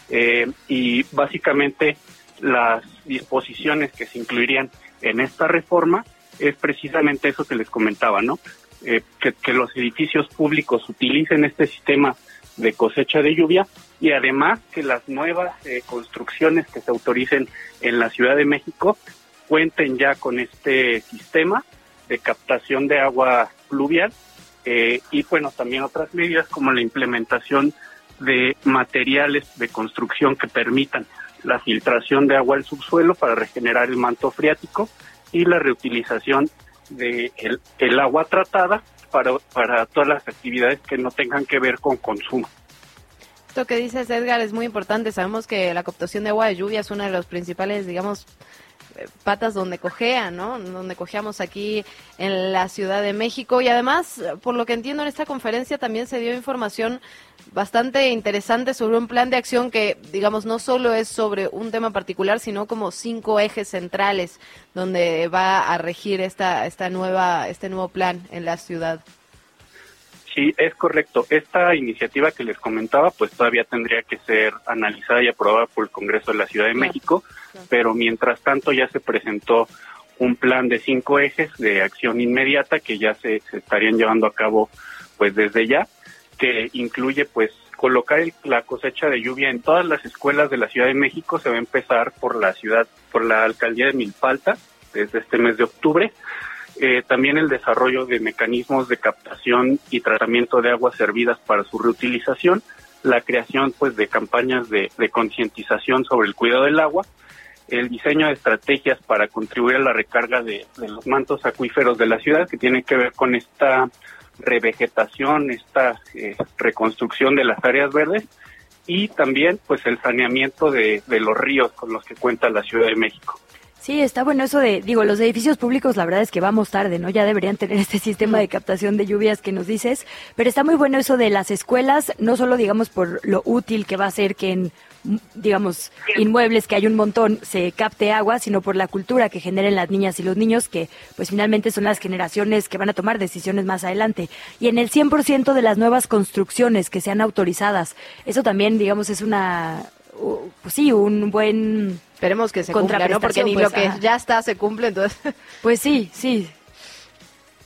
eh, y básicamente las disposiciones que se incluirían en esta reforma es precisamente eso que les comentaba, ¿no? Eh, que, los edificios públicos utilicen este sistema de cosecha de lluvia y además que las nuevas eh, construcciones que se autoricen en la Ciudad de México cuenten ya con este sistema de captación de agua pluvial y bueno también otras medidas como la implementación de materiales de construcción que permitan la filtración de agua al subsuelo para regenerar el manto freático y la reutilización de el, agua tratada para, para todas las actividades que no tengan que ver con consumo. Esto que dices, Edgar, es muy importante. Sabemos que la captación de agua de lluvia es uno de los principales, digamos, patas donde cojea, ¿no? Donde cojeamos aquí en la Ciudad de México. Y además, por lo que entiendo en esta conferencia también se dio información bastante interesante sobre un plan de acción que, digamos, no solo es sobre un tema particular, sino como cinco ejes centrales donde va a regir esta, esta nueva, este nuevo plan en la ciudad. Sí, es correcto. Esta iniciativa que les comentaba, pues todavía tendría que ser analizada y aprobada por el Congreso de la Ciudad de México, pero mientras tanto ya se presentó un plan de cinco ejes de acción inmediata que ya se, se estarían llevando a cabo pues desde ya, que incluye pues colocar la cosecha de lluvia en todas las escuelas de la Ciudad de México. Se va a empezar por la ciudad, por la alcaldía de Milpalta, desde este mes de octubre. Eh, también el desarrollo de mecanismos de captación y tratamiento de aguas servidas para su reutilización, la creación pues de campañas de, concientización sobre el cuidado del agua, el diseño de estrategias para contribuir a la recarga de, los mantos acuíferos de la ciudad que tiene que ver con esta revegetación, esta eh, reconstrucción de las áreas verdes y también pues el saneamiento de los ríos con los que cuenta la Ciudad de México. Sí, está bueno eso de, digo, los edificios públicos, la verdad es que vamos tarde, ¿no? Ya deberían tener este sistema de captación de lluvias que nos dices, pero está muy bueno eso de las escuelas, no solo, digamos, por lo útil que va a ser que en, digamos, inmuebles que hay un montón se capte agua, sino por la cultura que generen las niñas y los niños, que pues finalmente son las generaciones que van a tomar decisiones más adelante. Y en el 100% de las nuevas construcciones que sean autorizadas, eso también, digamos, es una, pues sí, un buen Esperemos que se cumpla, ¿no? Porque ni pues, lo que ya está se cumple, entonces... Pues sí, sí.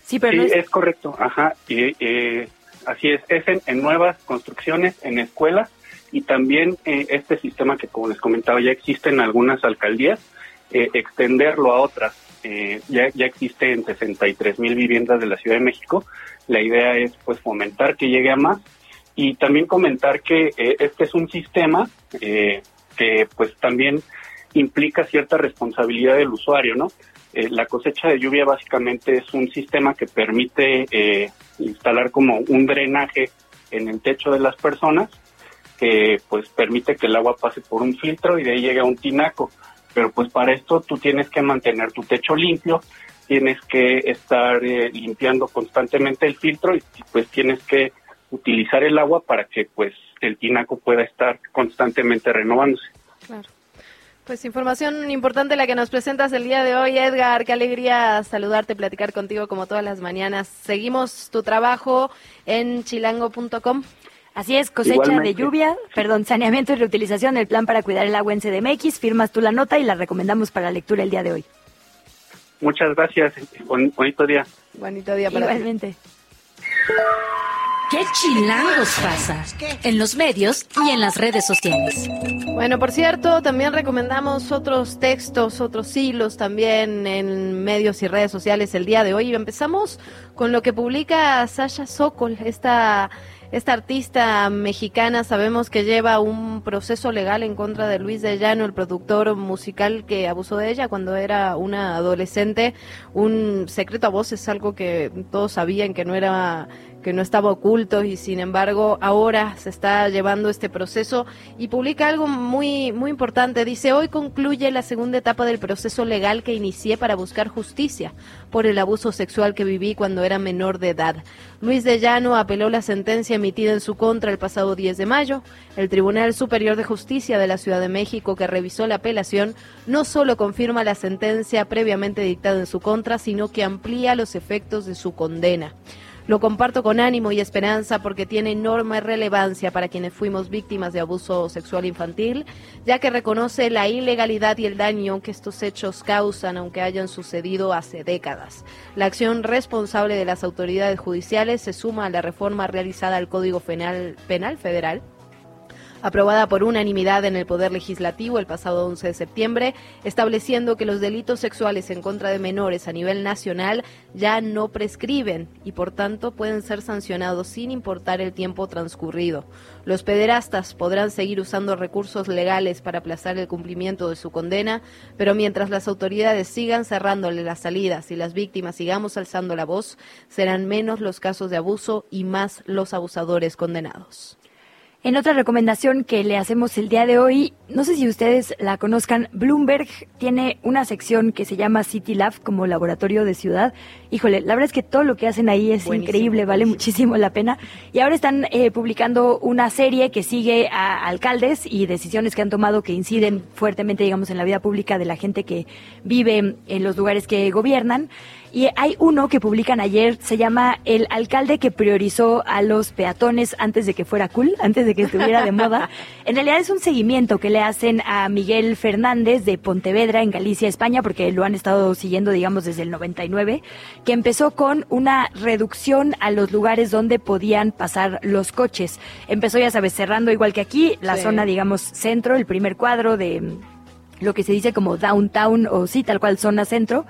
Sí, pero sí, no es... es correcto, ajá. Y, eh, así es, es en, en nuevas construcciones, en escuelas y también eh, este sistema que, como les comentaba, ya existe en algunas alcaldías, eh, extenderlo a otras. Eh, ya, ya existe en 63 mil viviendas de la Ciudad de México. La idea es pues fomentar que llegue a más y también comentar que eh, este es un sistema eh, que pues también implica cierta responsabilidad del usuario, ¿no? Eh, la cosecha de lluvia básicamente es un sistema que permite eh, instalar como un drenaje en el techo de las personas que pues permite que el agua pase por un filtro y de ahí llegue a un tinaco. Pero pues para esto tú tienes que mantener tu techo limpio, tienes que estar eh, limpiando constantemente el filtro y pues tienes que utilizar el agua para que pues el tinaco pueda estar constantemente renovándose. Claro. Pues información importante la que nos presentas el día de hoy, Edgar. Qué alegría saludarte, platicar contigo como todas las mañanas. Seguimos tu trabajo en chilango.com. Así es, cosecha Igualmente. de lluvia, perdón, saneamiento y reutilización del plan para cuidar el agua en CDMX. Firmas tú la nota y la recomendamos para lectura el día de hoy. Muchas gracias, bon- bonito día. Bonito día para ti. ¿Qué chilangos pasa? En los medios y en las redes sociales. Bueno, por cierto, también recomendamos otros textos, otros hilos también en medios y redes sociales el día de hoy. Empezamos con lo que publica Sasha Sokol, esta, esta artista mexicana. Sabemos que lleva un proceso legal en contra de Luis de Llano, el productor musical que abusó de ella cuando era una adolescente. Un secreto a voces, algo que todos sabían que no era que no estaba oculto y sin embargo ahora se está llevando este proceso y publica algo muy muy importante. Dice, hoy concluye la segunda etapa del proceso legal que inicié para buscar justicia por el abuso sexual que viví cuando era menor de edad. Luis de Llano apeló la sentencia emitida en su contra el pasado 10 de mayo. El Tribunal Superior de Justicia de la Ciudad de México, que revisó la apelación, no solo confirma la sentencia previamente dictada en su contra, sino que amplía los efectos de su condena. Lo comparto con ánimo y esperanza porque tiene enorme relevancia para quienes fuimos víctimas de abuso sexual infantil, ya que reconoce la ilegalidad y el daño que estos hechos causan aunque hayan sucedido hace décadas. La acción responsable de las autoridades judiciales se suma a la reforma realizada al Código Penal, Federal aprobada por unanimidad en el Poder Legislativo el pasado 11 de septiembre, estableciendo que los delitos sexuales en contra de menores a nivel nacional ya no prescriben y por tanto pueden ser sancionados sin importar el tiempo transcurrido. Los pederastas podrán seguir usando recursos legales para aplazar el cumplimiento de su condena, pero mientras las autoridades sigan cerrándole las salidas y las víctimas sigamos alzando la voz, serán menos los casos de abuso y más los abusadores condenados. En otra recomendación que le hacemos el día de hoy, no sé si ustedes la conozcan, Bloomberg tiene una sección que se llama City Lab como laboratorio de ciudad. Híjole, la verdad es que todo lo que hacen ahí es Buenísimo, increíble, vale muchísimo la pena. Y ahora están eh, publicando una serie que sigue a alcaldes y decisiones que han tomado que inciden fuertemente, digamos, en la vida pública de la gente que vive en los lugares que gobiernan. Y hay uno que publican ayer, se llama El alcalde que priorizó a los peatones antes de que fuera cool, antes de que estuviera de moda. En realidad es un seguimiento que le hacen a Miguel Fernández de Pontevedra, en Galicia, España, porque lo han estado siguiendo, digamos, desde el 99, que empezó con una reducción a los lugares donde podían pasar los coches. Empezó, ya sabes, cerrando igual que aquí, la Sí. zona, digamos, centro, el primer cuadro de lo que se dice como downtown o sí, tal cual zona centro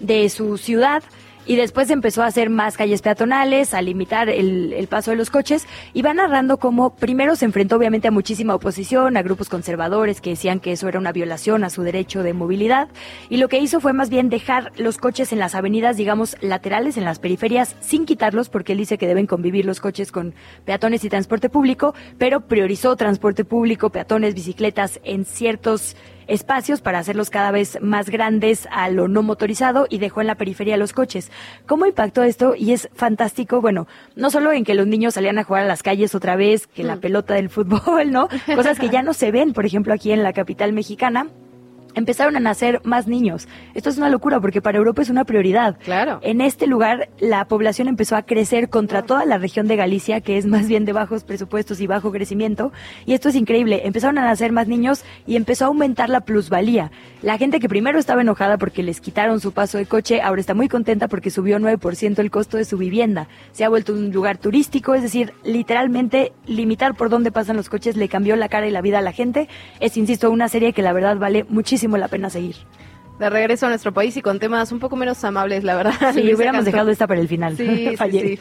de su ciudad. Y después empezó a hacer más calles peatonales, a limitar el, el paso de los coches. Y va narrando cómo primero se enfrentó obviamente a muchísima oposición, a grupos conservadores que decían que eso era una violación a su derecho de movilidad. Y lo que hizo fue más bien dejar los coches en las avenidas, digamos, laterales, en las periferias, sin quitarlos, porque él dice que deben convivir los coches con peatones y transporte público, pero priorizó transporte público, peatones, bicicletas en ciertos espacios para hacerlos cada vez más grandes a lo no motorizado y dejó en la periferia los coches. ¿Cómo impactó esto? Y es fantástico, bueno, no solo en que los niños salían a jugar a las calles otra vez, que la pelota del fútbol, ¿no? Cosas que ya no se ven, por ejemplo, aquí en la capital mexicana. Empezaron a nacer más niños. Esto es una locura porque para Europa es una prioridad. Claro. En este lugar la población empezó a crecer contra toda la región de Galicia, que es más bien de bajos presupuestos y bajo crecimiento. Y esto es increíble. Empezaron a nacer más niños y empezó a aumentar la plusvalía. La gente que primero estaba enojada porque les quitaron su paso de coche, ahora está muy contenta porque subió 9% el costo de su vivienda. Se ha vuelto un lugar turístico, es decir, literalmente limitar por dónde pasan los coches le cambió la cara y la vida a la gente. Es, insisto, una serie que la verdad vale muchísimo la pena seguir. De regreso a nuestro país y con temas un poco menos amables, la verdad. Sí, Luisa hubiéramos dejado esta para el final. Sí, sí, Fallé. sí.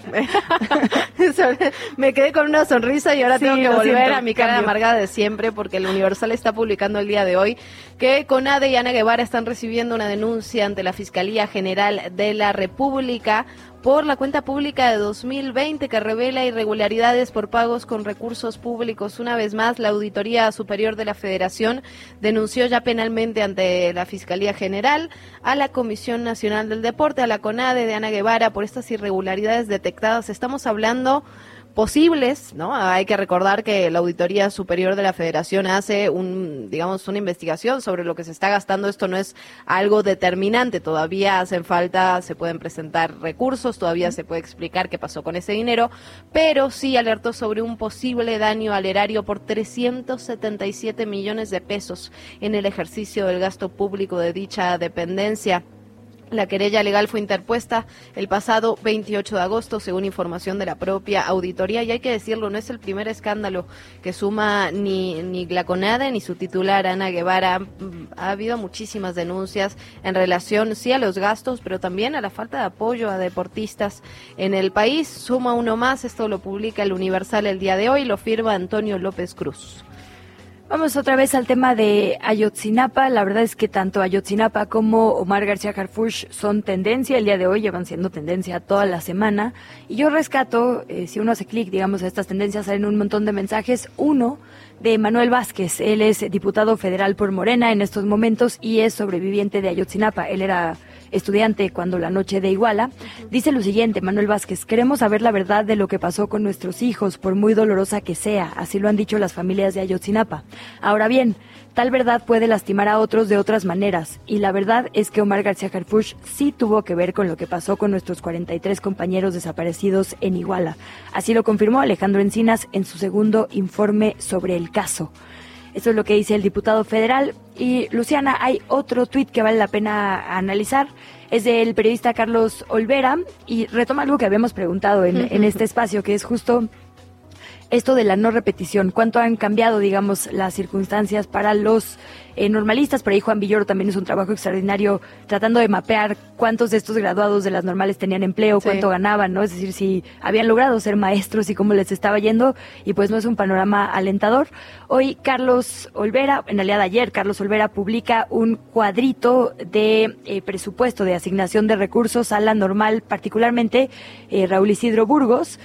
me quedé con una sonrisa y ahora Sí, tengo que volver siento, a mi cara cambio. amargada de siempre porque el Universal está publicando el día de hoy que Conade y Ana Guevara están recibiendo una denuncia ante la Fiscalía General de la República por la cuenta pública de 2020 que revela irregularidades por pagos con recursos públicos. Una vez más, la Auditoría Superior de la Federación denunció ya penalmente ante la Fiscalía General a la Comisión Nacional del Deporte, a la CONADE de Ana Guevara por estas irregularidades detectadas. Estamos hablando posibles, ¿no? Hay que recordar que la Auditoría Superior de la Federación hace un, digamos, una investigación sobre lo que se está gastando. Esto no es algo determinante, todavía hacen falta, se pueden presentar recursos, todavía se puede explicar qué pasó con ese dinero, pero sí alertó sobre un posible daño al erario por 377 millones de pesos en el ejercicio del gasto público de dicha dependencia. La querella legal fue interpuesta el pasado 28 de agosto, según información de la propia auditoría, y hay que decirlo, no es el primer escándalo que suma ni, ni la CONADE ni su titular, Ana Guevara. Mm, Ha habido muchísimas denuncias en relación, sí, a los gastos, pero también a la falta de apoyo a deportistas en el país. Suma uno más, esto lo publica el Universal el día de hoy, lo firma Antonio López Cruz. Vamos otra vez al tema de Ayotzinapa. La verdad es que tanto Ayotzinapa como Omar García Harfush son tendencia. El día de hoy llevan siendo tendencia toda la semana. Y yo rescato, eh, si uno hace clic, digamos, a estas tendencias, salen un montón de mensajes. Uno de Manuel Vázquez. Él es diputado federal por Morena en estos momentos y es sobreviviente de Ayotzinapa. Él era estudiante cuando la noche de Iguala. Dice lo siguiente, Manuel Vázquez, queremos saber la verdad de lo que pasó con nuestros hijos, por muy dolorosa que sea, así lo han dicho las familias de Ayotzinapa. Ahora bien, tal verdad puede lastimar a otros de otras maneras, y la verdad es que Omar García Harfush sí tuvo que ver con lo que pasó con nuestros 43 compañeros desaparecidos en Iguala. Así lo confirmó Alejandro Encinas en su segundo informe sobre el caso. Eso es lo que dice el diputado federal. Y Luciana, hay otro tuit que vale la pena analizar. Es del periodista Carlos Olvera y retoma algo que habíamos preguntado en, en este espacio, que es justo esto de la no repetición. ¿Cuánto han cambiado, digamos, las circunstancias para los eh, normalistas? Por ahí Juan Villoro también es un trabajo extraordinario tratando de mapear cuántos de estos graduados de las normales tenían empleo, Sí. cuánto ganaban, ¿no? Es decir, si habían logrado ser maestros y cómo les estaba yendo. Y pues no es un panorama alentador. Hoy Carlos Olvera, en realidad ayer Carlos Olvera publica un cuadrito de eh, presupuesto de asignación de recursos a la normal, particularmente eh, Raúl Isidro Burgos.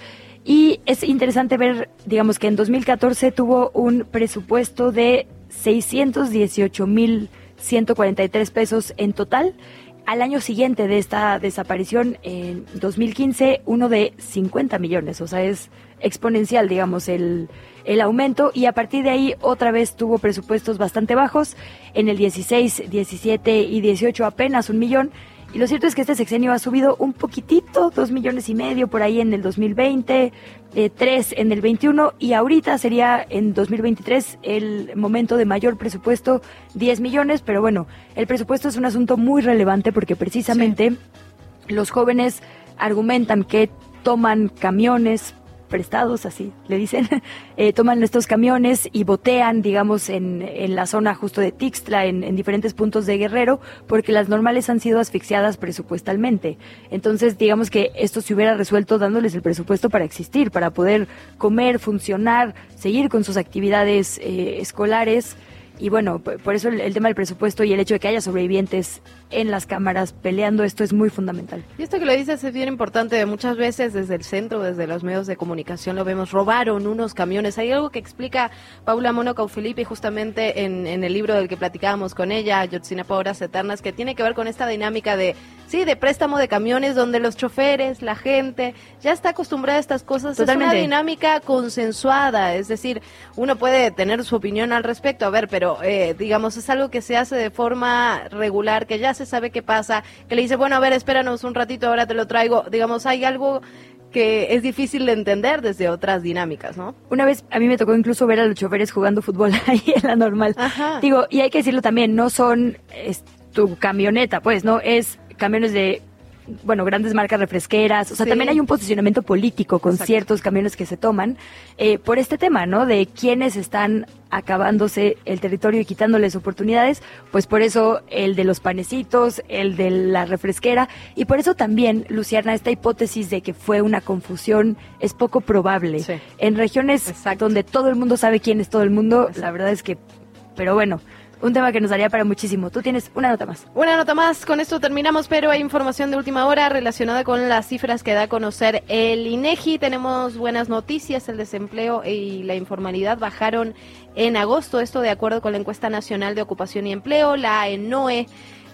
Y es interesante ver, digamos que en 2014 tuvo un presupuesto de 618 mil 143 pesos en total. Al año siguiente de esta desaparición, en 2015, uno de 50 millones. O sea, es exponencial, digamos, el, el aumento. Y a partir de ahí, otra vez tuvo presupuestos bastante bajos. En el 16, 17 y 18 apenas un millón. Y lo cierto es que este sexenio ha subido un poquitito, dos millones y medio por ahí en el 2020, eh, tres en el 21 y ahorita sería en 2023 el momento de mayor presupuesto, 10 millones, pero bueno, el presupuesto es un asunto muy relevante porque precisamente los jóvenes argumentan que toman camiones prestados, así le dicen, eh, toman estos camiones y botean, digamos, en, en la zona justo de Tixtla, en, en, diferentes puntos de Guerrero, porque las normales han sido asfixiadas presupuestalmente. Entonces, digamos que esto se hubiera resuelto dándoles el presupuesto para existir, para poder comer, funcionar, seguir con sus actividades eh, escolares. Y bueno, por eso el, el, tema del presupuesto y el hecho de que haya sobrevivientes en las cámaras peleando esto es muy fundamental. Y esto que lo dices es bien importante. Muchas veces desde el centro, desde los medios de comunicación lo vemos. Robaron unos camiones. Hay algo que explica Paula Mono Caufilipi justamente en, en, el libro del que platicábamos con ella, Yotzina Horas Eternas, que tiene que ver con esta dinámica de, sí, de préstamo de camiones donde los choferes, la gente, ya está acostumbrada a estas cosas. Totalmente. Es una dinámica consensuada. Es decir, uno puede tener su opinión al respecto. A ver, pero eh, digamos, es algo que se hace de forma regular, que ya se sabe qué pasa, que le dice, bueno, a ver, espéranos un ratito, ahora te lo traigo. Digamos, hay algo que es difícil de entender desde otras dinámicas, ¿no? Una vez a mí me tocó incluso ver a los choferes jugando fútbol ahí en la normal. Ajá. Digo, y hay que decirlo también, no son es, tu camioneta, pues, ¿no? Es camiones de bueno, grandes marcas refresqueras, o sea, Sí. también hay un posicionamiento político con Exacto. ciertos camiones que se toman eh, por este tema, ¿no? De quienes están acabándose el territorio y quitándoles oportunidades, pues por eso el de los panecitos, el de la refresquera, y por eso también, Luciana, esta hipótesis de que fue una confusión es poco probable. Sí. En regiones Exacto. donde todo el mundo sabe quién es todo el mundo, la verdad es que, pero bueno, un tema que nos daría para muchísimo. Tú tienes una nota más. Una nota más, con esto terminamos, pero hay información de última hora relacionada con las cifras que da a conocer el INEGI. Tenemos buenas noticias, el desempleo y la informalidad bajaron en agosto, esto de acuerdo con la encuesta nacional de ocupación y empleo, la ENOE.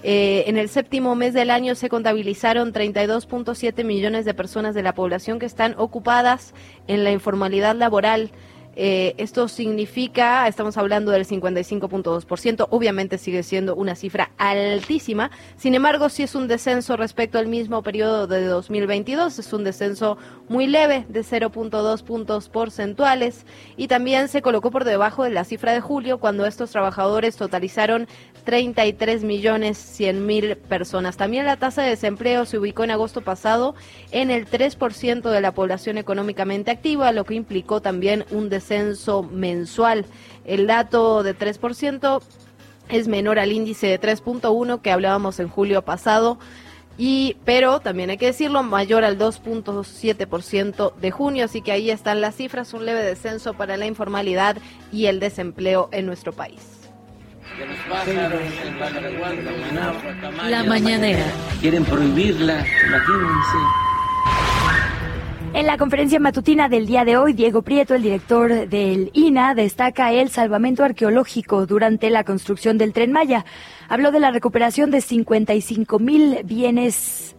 Eh, en el séptimo mes del año se contabilizaron 32.7 millones de personas de la población que están ocupadas en la informalidad laboral. Eh, esto significa, estamos hablando del 55.2%, obviamente sigue siendo una cifra altísima, sin embargo sí es un descenso respecto al mismo periodo de 2022, es un descenso muy leve de 0.2 puntos porcentuales y también se colocó por debajo de la cifra de julio cuando estos trabajadores totalizaron 33 millones 100 mil personas. También la tasa de desempleo se ubicó en agosto pasado en el 3% de la población económicamente activa, lo que implicó también un descenso mensual. El dato de 3% es menor al índice de 3.1 que hablábamos en julio pasado. Y, pero también hay que decirlo, mayor al 2.7% de junio, así que ahí están las cifras, un leve descenso para la informalidad y el desempleo en nuestro país. La mañanera. Quieren prohibirla, imagínense. En la conferencia matutina del día de hoy, Diego Prieto, el director del INA, destaca el salvamento arqueológico durante la construcción del tren Maya. Habló de la recuperación de 55 mil bienes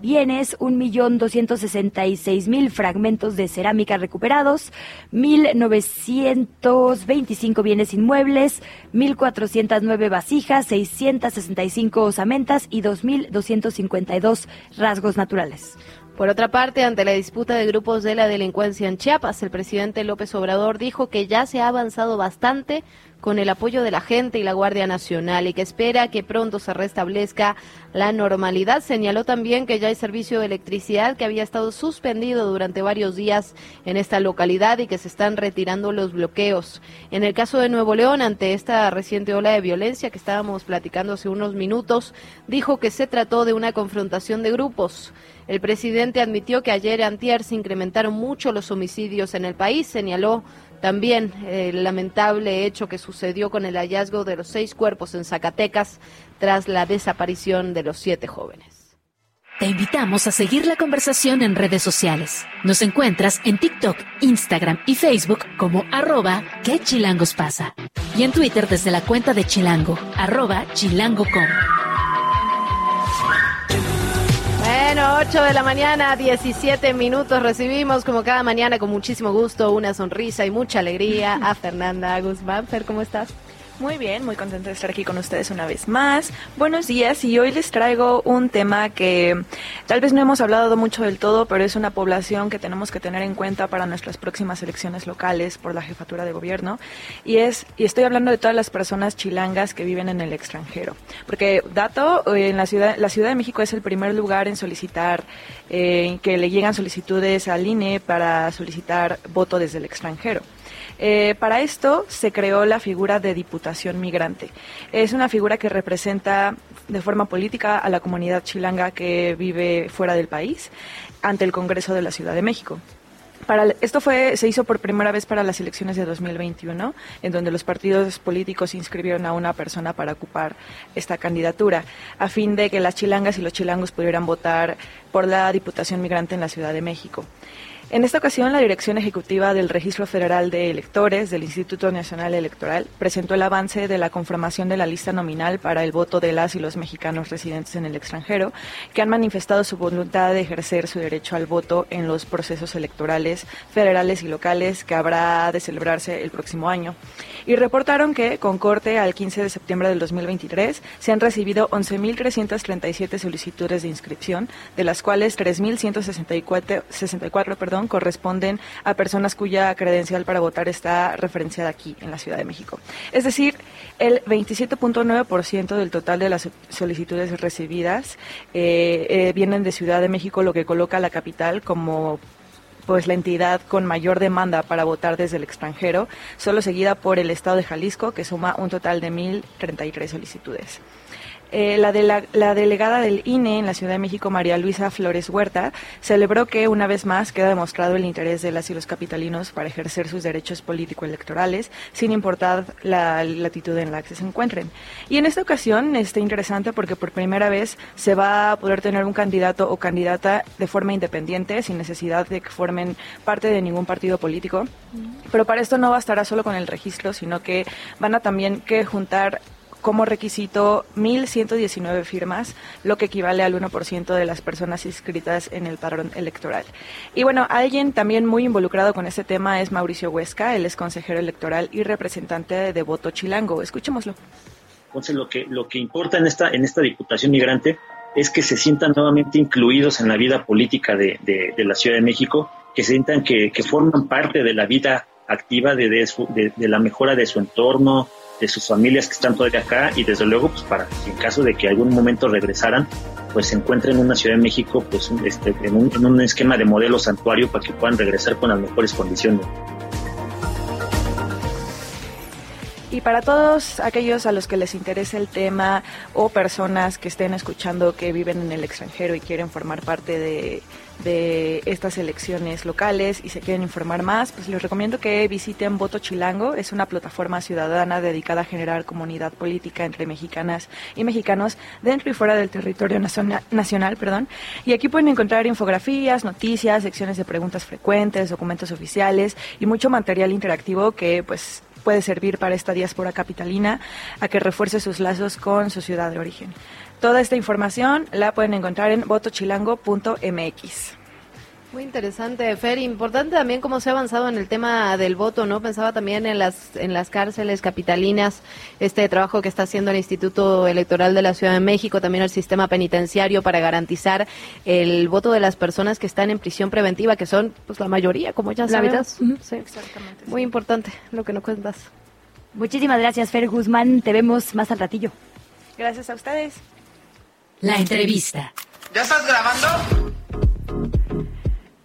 bienes, 1.266.000 fragmentos de cerámica recuperados, 1.925 bienes inmuebles, 1.409 vasijas, 665 osamentas y 2.252 rasgos naturales. Por otra parte, ante la disputa de grupos de la delincuencia en Chiapas, el presidente López Obrador dijo que ya se ha avanzado bastante con el apoyo de la gente y la Guardia Nacional y que espera que pronto se restablezca la normalidad. Señaló también que ya hay servicio de electricidad que había estado suspendido durante varios días en esta localidad y que se están retirando los bloqueos. En el caso de Nuevo León, ante esta reciente ola de violencia que estábamos platicando hace unos minutos, dijo que se trató de una confrontación de grupos. El presidente admitió que ayer antier se incrementaron mucho los homicidios en el país. Señaló también el lamentable hecho que sucedió con el hallazgo de los seis cuerpos en Zacatecas tras la desaparición de los siete jóvenes. Te invitamos a seguir la conversación en redes sociales. Nos encuentras en TikTok, Instagram y Facebook como arroba que pasa. Y en Twitter desde la cuenta de Chilango, arroba chilango.com. 8 de la mañana, 17 minutos. Recibimos como cada mañana con muchísimo gusto, una sonrisa y mucha alegría a Fernanda Guzmán. Fer, ¿cómo estás? Muy bien, muy contenta de estar aquí con ustedes una vez más. Buenos días y hoy les traigo un tema que tal vez no hemos hablado mucho del todo, pero es una población que tenemos que tener en cuenta para nuestras próximas elecciones locales por la jefatura de gobierno y es y estoy hablando de todas las personas chilangas que viven en el extranjero, porque dato en la ciudad la Ciudad de México es el primer lugar en solicitar eh, que le llegan solicitudes al INE para solicitar voto desde el extranjero. Eh, para esto se creó la figura de Diputación Migrante. Es una figura que representa de forma política a la comunidad chilanga que vive fuera del país ante el Congreso de la Ciudad de México. Esto se hizo por primera vez para las elecciones de 2021, en donde los partidos políticos inscribieron a una persona para ocupar esta candidatura, a fin de que las chilangas y los chilangos pudieran votar por la Diputación Migrante en la Ciudad de México. En esta ocasión, la Dirección Ejecutiva del Registro Federal de Electores del Instituto Nacional Electoral presentó el avance de la conformación de la lista nominal para el voto de las y los mexicanos residentes en el extranjero que han manifestado su voluntad de ejercer su derecho al voto en los procesos electorales federales y locales que habrá de celebrarse el próximo año. Y reportaron que, con corte al 15 de septiembre del 2023, se han recibido 11.337 solicitudes de inscripción, de las cuales 3.164 perdón, corresponden a personas cuya credencial para votar está referenciada aquí en la Ciudad de México. Es decir, el 27.9% del total de las solicitudes recibidas eh, eh, vienen de Ciudad de México, lo que coloca a la capital como pues la entidad con mayor demanda para votar desde el extranjero, solo seguida por el estado de Jalisco, que suma un total de 1.033 solicitudes. Eh, la, de la, delegada del INE en la Ciudad de México, María Luisa Flores Huerta, celebró que una vez más queda demostrado el interés de las y los capitalinos para ejercer sus derechos político-electorales, sin importar la latitud en la que se encuentren. Y en esta ocasión está interesante porque por primera vez se va a poder tener un candidato o candidata de forma independiente, sin necesidad de que formen parte de ningún partido político. Pero para esto no bastará solo con el registro, sino que van a también que juntar como requisito 1.119 firmas, lo que equivale al 1% de las personas inscritas en el padrón electoral. Y bueno, alguien también muy involucrado con este tema es Mauricio Huesca, él es consejero electoral y representante de Voto Chilango. Escuchémoslo. Entonces, lo que, lo que importa en esta, en esta Diputación Migrante es que se sientan nuevamente incluidos en la vida política de, de, la Ciudad de México, que sientan que, que forman parte de la vida activa de, de, de, la mejora de su entorno, de sus familias que están todavía acá y desde luego pues para que en caso de que algún momento regresaran pues se encuentren en una Ciudad de México pues este, en, un, en un esquema de modelo santuario para que puedan regresar con las mejores condiciones. Y para todos aquellos a los que les interese el tema o personas que estén escuchando que viven en el extranjero y quieren formar parte de, de estas elecciones locales y se quieren informar más, pues les recomiendo que visiten Voto Chilango. Es una plataforma ciudadana dedicada a generar comunidad política entre mexicanas y mexicanos dentro y fuera del territorio nacional. Perdón. Y aquí pueden encontrar infografías, noticias, secciones de preguntas frecuentes, documentos oficiales y mucho material interactivo que pues puede servir para esta diáspora capitalina a que refuerce sus lazos con su ciudad de origen. Toda esta información la pueden encontrar en votochilango.mx. Muy interesante, Fer. Importante también cómo se ha avanzado en el tema del voto, ¿no? Pensaba también en las, en las cárceles capitalinas, este trabajo que está haciendo el Instituto Electoral de la Ciudad de México, también el sistema penitenciario para garantizar el voto de las personas que están en prisión preventiva, que son pues la mayoría, como ya sabes. Sí, exactamente. Muy importante lo que nos cuentas. Muchísimas gracias, Fer Guzmán. Te vemos más al ratillo. Gracias a ustedes. La entrevista. ¿Ya estás grabando?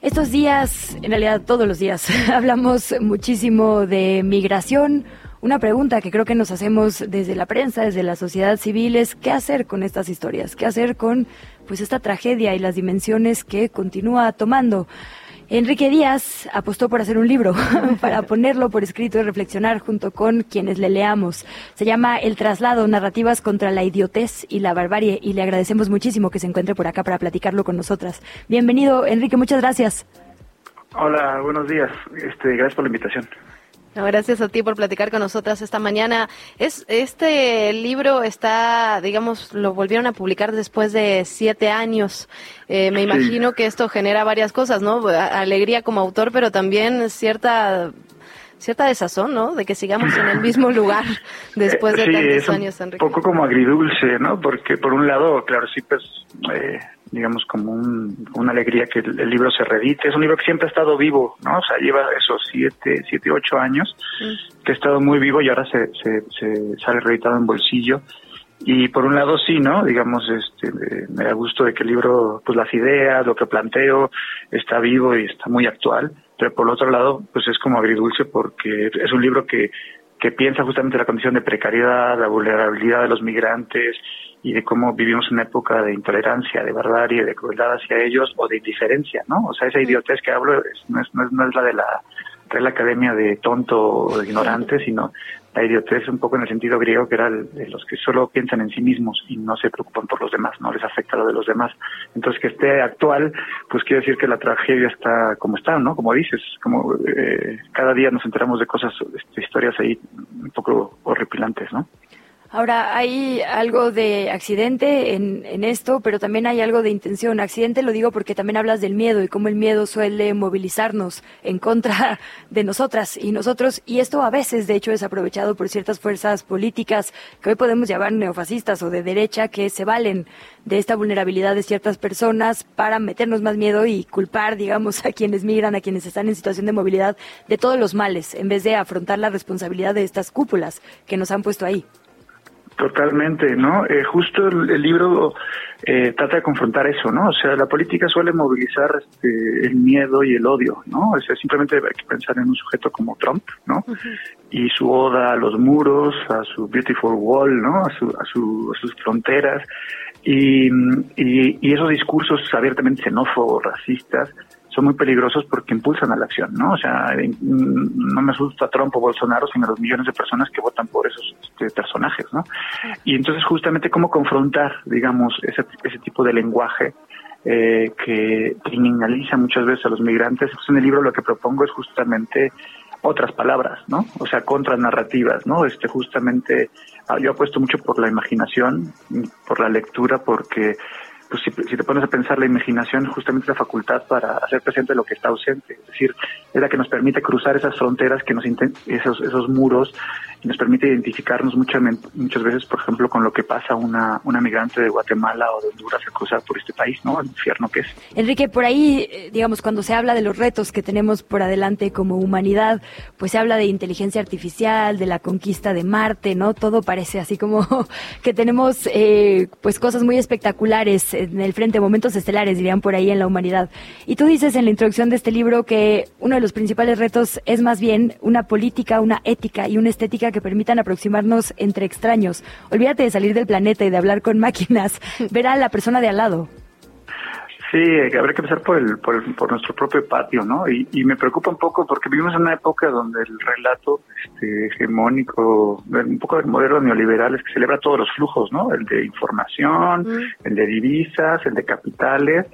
Estos días, en realidad todos los días, hablamos muchísimo de migración. Una pregunta que creo que nos hacemos desde la prensa, desde la sociedad civil, es qué hacer con estas historias, qué hacer con pues esta tragedia y las dimensiones que continúa tomando. Enrique Díaz apostó por hacer un libro, para ponerlo por escrito y reflexionar junto con quienes le leamos. Se llama El traslado, narrativas contra la idiotez y la barbarie, y le agradecemos muchísimo que se encuentre por acá para platicarlo con nosotras. Bienvenido, Enrique, muchas gracias. Hola, buenos días. Este, gracias por la invitación gracias a ti por platicar con nosotras esta mañana. Es este libro está, digamos, lo volvieron a publicar después de siete años. Eh, me imagino que esto genera varias cosas, ¿no? Alegría como autor, pero también cierta cierta desazón, ¿no? De que sigamos en el mismo lugar después de sí, tantos es un años, Enrique. poco como agridulce, ¿no? Porque por un lado, claro, sí, pues, eh, digamos, como un- una alegría que el, el libro se reedite. Es un libro que siempre ha estado vivo, ¿no? O sea, lleva esos siete, siete, ocho años que ha estado muy vivo y ahora se, se, se sale reeditado en bolsillo. Y por un lado sí, ¿no? Digamos, este, me da gusto de que el libro, pues las ideas, lo que planteo, está vivo y está muy actual. Pero por otro lado, pues es como agridulce porque es un libro que, que piensa justamente la condición de precariedad, la vulnerabilidad de los migrantes y de cómo vivimos una época de intolerancia, de barbarie, de crueldad hacia ellos o de indiferencia, ¿no? O sea, esa idiotez que hablo es- no, es, no, es, no es la de la Real Academia de tonto o de ignorante, sino la idiotez un poco en el sentido griego que era el- de los que solo piensan en sí mismos y no se preocupan por los demás, no les afecta lo de los demás. Entonces que esté actual, pues quiere decir que la tragedia está como está, ¿no? Como dices, como eh, cada día nos enteramos de cosas, este, historias ahí un poco horripilantes, ¿no? Ahora, hay algo de accidente en, esto, pero también hay algo de intención. Accidente lo digo porque también hablas del miedo y cómo el miedo suele movilizarnos en contra de nosotras y nosotros. Y esto a veces, de hecho, es aprovechado por ciertas fuerzas políticas que hoy podemos llamar neofascistas o de derecha que se valen de esta vulnerabilidad de ciertas personas para meternos más miedo y culpar, digamos, a quienes migran, a quienes están en situación de movilidad, de todos los males, en vez de afrontar la responsabilidad de estas cúpulas que nos han puesto ahí. Totalmente, ¿no? Eh, justo el, el libro eh, trata de confrontar eso, ¿no? O sea, la política suele movilizar este, el miedo y el odio, ¿no? O sea, simplemente hay que pensar en un sujeto como Trump, ¿no? Y su oda a los muros, a su beautiful wall, ¿no? A, su, a, su- a sus fronteras. Y, y, y esos discursos abiertamente xenófobos, racistas, son muy peligrosos porque impulsan a la acción, ¿no? O sea, mm, no me asusta Trump o Bolsonaro, sino los millones de personas que votan por esos este, personajes, ¿no? Y entonces justamente cómo confrontar, digamos, ese, ese tipo de lenguaje eh, que criminaliza muchas veces a los migrantes. Pues en el libro lo que propongo es justamente otras palabras, ¿no? O sea, contranarrativas, ¿no? Este, justamente, ah, yo apuesto mucho por la imaginación, por la lectura, porque pues si, te pones a pensar la imaginación justamente la facultad para hacer presente lo que está ausente, es decir, es la que nos permite cruzar esas fronteras, que nos esos esos muros y nos permite identificarnos muchas muchas veces, por ejemplo, con lo que pasa una una migrante de Guatemala o de Honduras al cruzar por este país, ¿no? El infierno que es. Enrique, por ahí, eh, digamos, cuando se habla de los retos que tenemos por adelante como humanidad, pues se habla de inteligencia artificial, de la conquista de Marte, ¿no? Todo parece así como que tenemos, eh, pues, cosas muy espectaculares en el frente, momentos estelares, dirían por ahí en la humanidad. Y tú dices en la introducción de este libro que uno de los principales retos es más bien una política, una ética y una estética que permitan aproximarnos entre extraños. Olvídate de salir del planeta y de hablar con máquinas, ver a la persona de al lado. Sí, que habrá que empezar por, el, por, el- por nuestro propio patio, ¿no? Y, y me preocupa un poco porque vivimos en una época donde el relato este, hegemónico, un poco del modelo neoliberal es que celebra todos los flujos, ¿no? El de información, el de divisas, el de capitales,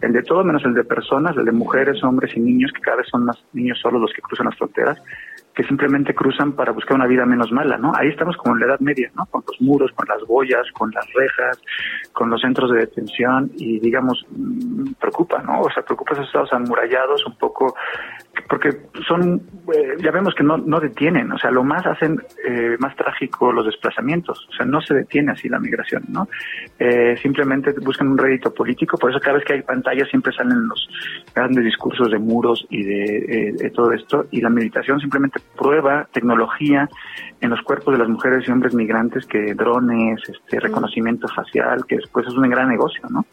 el de todo menos el de personas, el de mujeres, hombres y niños, que cada vez son más niños solos los que cruzan las fronteras, que simplemente cruzan para buscar una vida menos mala, ¿no? Ahí estamos como en la Edad Media, ¿no? Con los muros, con las boyas, con las rejas, con los centros de detención y, digamos, mm, preocupa, ¿no? O sea, preocupa esos estados amurallados un poco, porque son, eh, ya vemos que no, no detienen, o sea, lo más hacen eh, más trágico los desplazamientos, o sea, no se detiene así la migración, ¿no? Eh, simplemente buscan un rédito político, por eso cada vez que hay pantallas siempre salen los grandes discursos de muros y de, eh, de todo esto, y la meditación simplemente prueba tecnología en los cuerpos de las mujeres y hombres migrantes que drones, este reconocimiento facial, que después es un gran negocio, ¿no?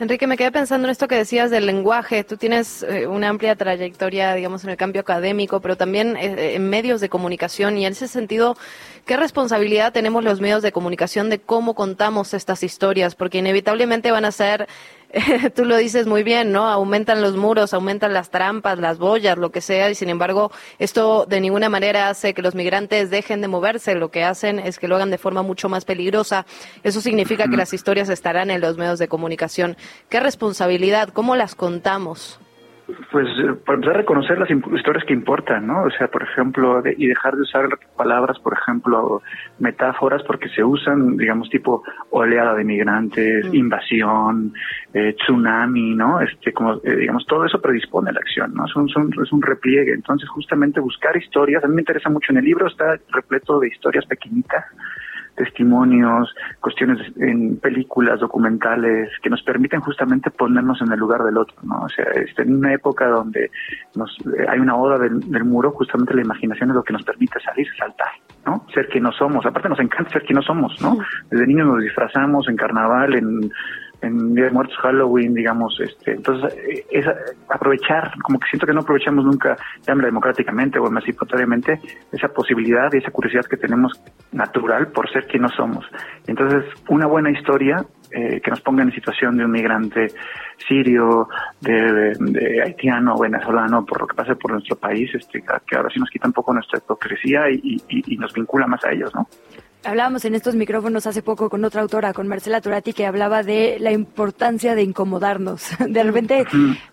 Enrique, me quedé pensando en esto que decías del lenguaje. Tú tienes eh, una amplia trayectoria, digamos, en el cambio académico, pero también eh, en medios de comunicación. Y en ese sentido, ¿qué responsabilidad tenemos los medios de comunicación de cómo contamos estas historias? Porque inevitablemente van a ser, tú lo dices muy bien, ¿no? Aumentan los muros, aumentan las trampas, las boyas, lo que sea. Y sin embargo, esto de ninguna manera hace que los migrantes dejen de moverse. Lo que hacen es que lo hagan de forma mucho más peligrosa. Eso significa que las historias estarán en los medios de comunicación. ¿Qué responsabilidad? ¿Cómo las contamos? Pues para empezar a reconocer las historias que importan, ¿no? O sea, por ejemplo, y dejar de usar palabras, por ejemplo, metáforas, porque se usan, digamos, tipo oleada de migrantes, mm. invasión, eh, tsunami, ¿no? Este, como, eh, digamos, todo eso predispone a la acción, ¿no? Son, son, es un repliegue. Entonces, justamente buscar historias, a mí me interesa mucho, en el libro está repleto de historias pequeñitas, testimonios, cuestiones en películas, documentales, que nos permiten justamente ponernos en el lugar del otro, ¿no? O sea, este, en una época donde nos, eh, hay una oda del, muro, justamente la imaginación es lo que nos permite salir, saltar, ¿no? Ser quien no somos. Aparte nos encanta ser quien no somos, ¿no? Desde niños nos disfrazamos en carnaval, en en Día de Muertos, Halloween, digamos, este, entonces eh, es aprovechar, como que siento que no aprovechamos nunca, llámela democráticamente o emancipatoriamente, esa posibilidad y esa curiosidad que tenemos natural por ser quien no somos. Entonces, una buena historia eh, que nos ponga en situación de un migrante sirio, de, haitiano, venezolano, por lo que pase por nuestro país, este, que ahora sí nos quita un poco nuestra hipocresía y nos vincula más a ellos, ¿no? Hablábamos en estos micrófonos hace poco con otra autora, con Marcela Turati, que hablaba de la importancia de incomodarnos. De repente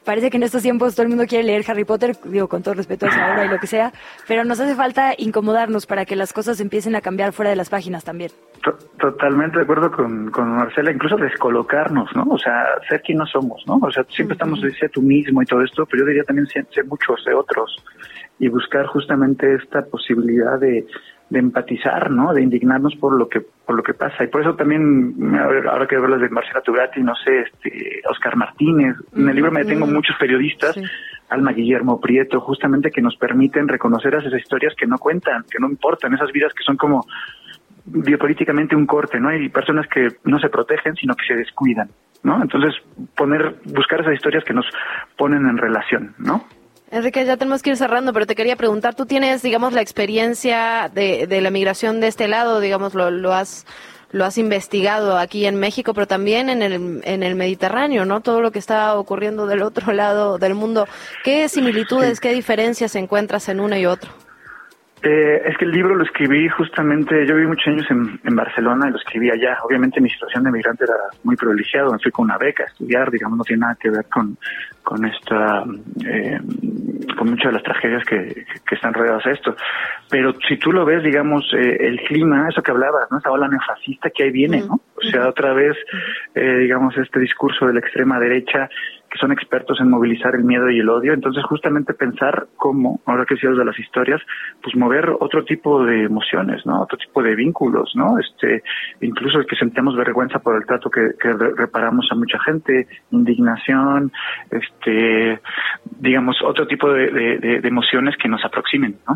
parece que en estos tiempos todo el mundo quiere leer Harry Potter, digo con todo respeto a esa obra y lo que sea, pero nos hace falta incomodarnos para que las cosas empiecen a cambiar fuera de las páginas también. Totalmente de acuerdo con, Marcela, incluso descolocarnos, ¿no? O sea, ser quien no somos, ¿no? O sea, siempre estamos, dice tú mismo y todo esto, pero yo diría también ser muchos de otros y buscar justamente esta posibilidad de de empatizar, ¿no? De indignarnos por lo que por lo que pasa y por eso también ahora que hablas de Marcela Tugati, no sé, este Oscar Martínez, en el libro me detengo muchos periodistas, Alma Guillermo Prieto, justamente que nos permiten reconocer esas historias que no cuentan, que no importan, esas vidas que son como biopolíticamente un corte, ¿no? Hay personas que no se protegen, sino que se descuidan, ¿no? Entonces, poner buscar esas historias que nos ponen en relación, ¿no? Enrique, ya tenemos que ir cerrando, pero te quería preguntar, tú tienes, digamos, la experiencia de, de la migración de este lado, digamos, lo, lo has lo has investigado aquí en México, pero también en el, en el Mediterráneo, ¿no? Todo lo que está ocurriendo del otro lado del mundo. ¿Qué similitudes, qué diferencias encuentras en uno y otro? Eh, es que el libro lo escribí justamente, yo viví muchos años en, en, Barcelona y lo escribí allá. Obviamente mi situación de migrante era muy privilegiada, me fui con una beca a estudiar, digamos, no tiene nada que ver con, con esta, eh, con muchas de las tragedias que, que, están rodeadas a esto. Pero si tú lo ves, digamos, eh, el clima, eso que hablabas, ¿no? Esa ola neofascista que ahí viene, ¿no? O sea, otra vez, eh, digamos, este discurso de la extrema derecha que son expertos en movilizar el miedo y el odio. Entonces, justamente pensar cómo, ahora que decías de las historias, pues mover otro tipo de emociones, ¿no? Otro tipo de vínculos, ¿no? Este, incluso el que sentemos vergüenza por el trato que, reparamos a mucha gente, indignación, este, digamos, otro tipo de, emociones que nos aproximen, ¿no?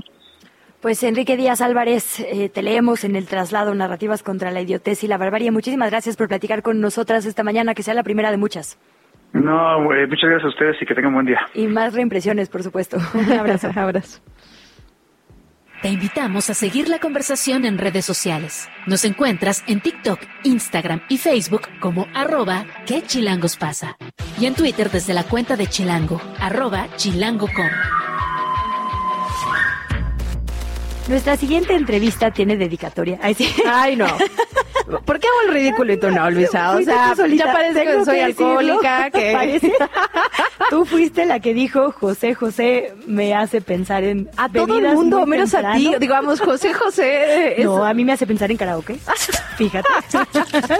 Pues Enrique Díaz Álvarez, eh, te leemos en el traslado Narrativas contra la Idiotez y la Barbarie. Muchísimas gracias por platicar con nosotras esta mañana, que sea la primera de muchas. No, muchas gracias a ustedes y que tengan buen día. Y más reimpresiones, por supuesto. Un abrazo. abrazo. Te invitamos a seguir la conversación en redes sociales. Nos encuentras en TikTok, Instagram y Facebook como arroba que chilangos pasa. Y en Twitter desde la cuenta de Chilango, arroba chilango.com. Nuestra siguiente entrevista tiene dedicatoria. Ay, sí. Ay no. ¿Por qué hago el ridículo y tú no, Luisa? O sea, ya parece que soy alcohólica. Que... Tú fuiste la que dijo José José me hace pensar en a todo el mundo, menos a ti. Digamos, José José. No, a mí me hace pensar en karaoke. Fíjate.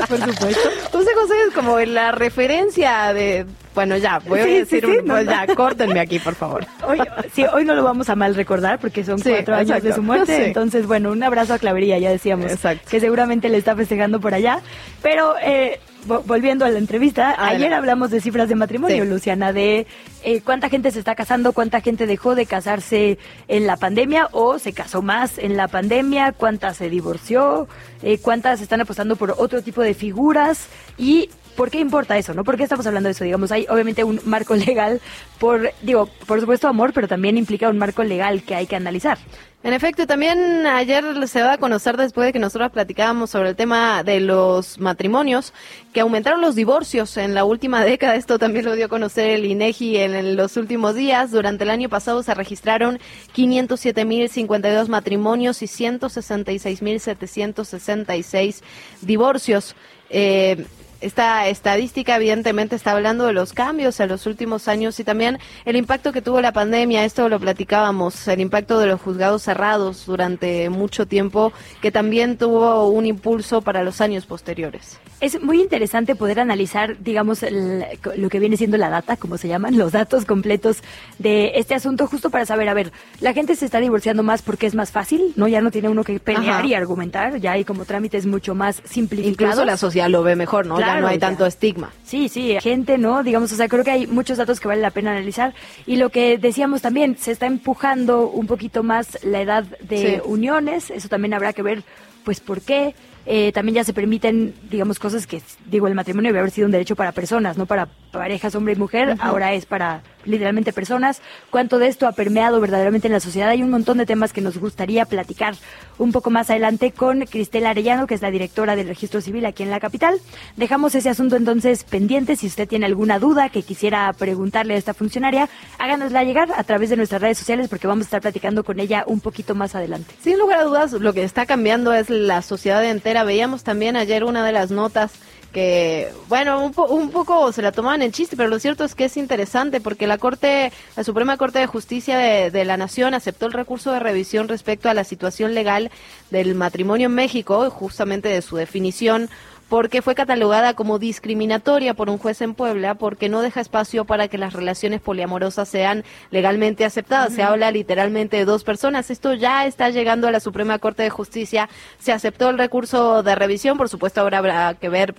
Por supuesto. José José es como la referencia de bueno, ya, voy a decir, un, pues ya, córtenme aquí, por favor. Hoy, sí, hoy no lo vamos a mal recordar porque son cuatro años de su muerte. Entonces, bueno, un abrazo a Clavería, ya decíamos, que seguramente le está festejando por allá. Pero eh, volviendo a la entrevista, ayer hablamos de cifras de matrimonio, Luciana, de eh, cuánta gente se está casando, cuánta gente dejó de casarse en la pandemia o se casó más en la pandemia, cuántas se divorció, eh, cuántas están apostando por otro tipo de figuras y ¿Por qué importa eso? ¿No? ¿Por qué estamos hablando de eso? Digamos, hay obviamente un marco legal por, digo, por supuesto amor, pero también implica un marco legal que hay que analizar. En efecto, también ayer se va a conocer después de que nosotros platicábamos sobre el tema de los matrimonios, que aumentaron los divorcios en la última década. Esto también lo dio a conocer el INEGI en los últimos días. Durante el año pasado se registraron 507.052 matrimonios y 166.766 divorcios. Eh, esta estadística evidentemente está hablando de los cambios en los últimos años y también el impacto que tuvo la pandemia, esto lo platicábamos, el impacto de los juzgados cerrados durante mucho tiempo, que también tuvo un impulso para los años posteriores. Es muy interesante poder analizar, digamos, lo que viene siendo la data, como se llaman, los datos completos de este asunto, justo para saber, a ver, la gente se está divorciando más porque es más fácil, ¿no? Ya no tiene uno que pelear y argumentar, ya hay como trámites mucho más simplificados. Incluso la sociedad lo ve mejor, ¿no? Ya no hay tanto estigma. Sí, sí, gente, ¿no? Digamos, o sea, creo que hay muchos datos que vale la pena analizar. Y lo que decíamos también, se está empujando un poquito más la edad de uniones, eso también habrá que ver, pues, por qué. Eh, también ya se permiten, digamos, cosas que, digo, el matrimonio debe haber sido un derecho para personas, no para parejas hombre y mujer, ahora es para literalmente personas. ¿Cuánto de esto ha permeado verdaderamente en la sociedad? Hay un montón de temas que nos gustaría platicar un poco más adelante con Cristela Arellano, que es la directora del Registro Civil aquí en la capital. Dejamos ese asunto entonces pendiente. Si usted tiene alguna duda que quisiera preguntarle a esta funcionaria, háganosla llegar a través de nuestras redes sociales porque vamos a estar platicando con ella un poquito más adelante. Sin lugar a dudas, lo que está cambiando es la sociedad entera. Veíamos también ayer una de las notas que, bueno, un, poco se la tomaban en chiste, pero lo cierto es que es interesante porque la Corte, la Suprema Corte de Justicia de, la Nación aceptó el recurso de revisión respecto a la situación legal del matrimonio en México, justamente de su definición porque fue catalogada como discriminatoria por un juez en Puebla porque no deja espacio para que las relaciones poliamorosas sean legalmente aceptadas. Se habla literalmente de dos personas. Esto ya está llegando a la Suprema Corte de Justicia. Se aceptó el recurso de revisión. Por supuesto, ahora habrá que ver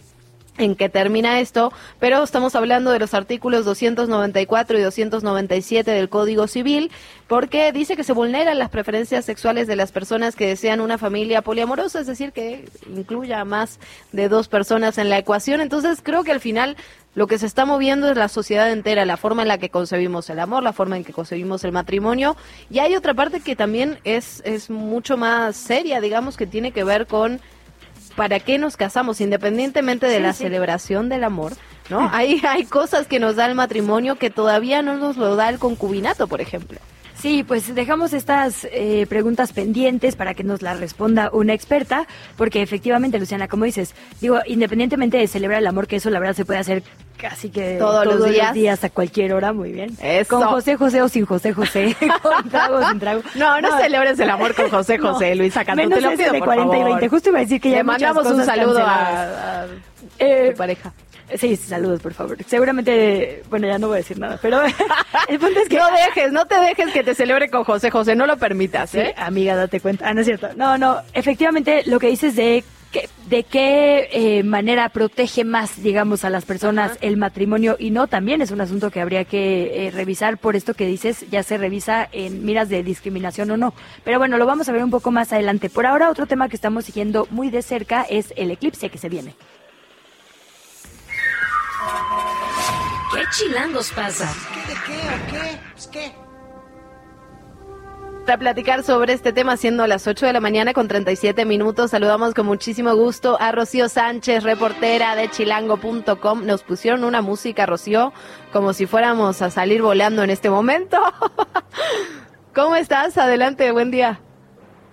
en qué termina esto, pero estamos hablando de los artículos 294 y 297 del Código Civil, porque dice que se vulneran las preferencias sexuales de las personas que desean una familia poliamorosa, es decir, que incluya más de dos personas en la ecuación. Entonces, creo que al final lo que se está moviendo es la sociedad entera, la forma en la que concebimos el amor, la forma en que concebimos el matrimonio. Y hay otra parte que también es, es mucho más seria, digamos, que tiene que ver con para qué nos casamos, independientemente de la celebración del amor, ¿no? hay, hay cosas que nos da el matrimonio que todavía no nos lo da el concubinato, por ejemplo. Sí, pues dejamos estas eh, preguntas pendientes para que nos las responda una experta, porque efectivamente, Luciana, como dices, digo, independientemente de celebrar el amor, que eso la verdad se puede hacer casi que todos, los, días. a cualquier hora, muy bien. Con José José o sin José José, con trago o sin trago. No, no, celebres el amor con José José, Luisa Cantú, te lo pido, de 40 y 20. Justo iba a decir que ya Le mandamos un saludo a, a eh, tu pareja. Sí, saludos, por favor. Seguramente, bueno, ya no voy a decir nada, pero el punto es que... No dejes, no te dejes que te celebre con José José, no lo permitas, ¿eh? amiga, date cuenta. Ah, no es cierto. No, no, efectivamente, lo que dices de que, de qué eh, manera protege más, digamos, a las personas el matrimonio y no, también es un asunto que habría que eh, revisar por esto que dices, ya se revisa en miras de discriminación o no. Pero bueno, lo vamos a ver un poco más adelante. Por ahora, otro tema que estamos siguiendo muy de cerca es el eclipse que se viene. ¿Qué chilangos pasa? ¿Qué, ¿De qué o qué? Pues, qué? Para platicar sobre este tema, siendo las 8 de la mañana con 37 minutos, saludamos con muchísimo gusto a Rocío Sánchez, reportera de chilango.com. Nos pusieron una música, Rocío, como si fuéramos a salir volando en este momento. ¿Cómo estás? Adelante, buen día.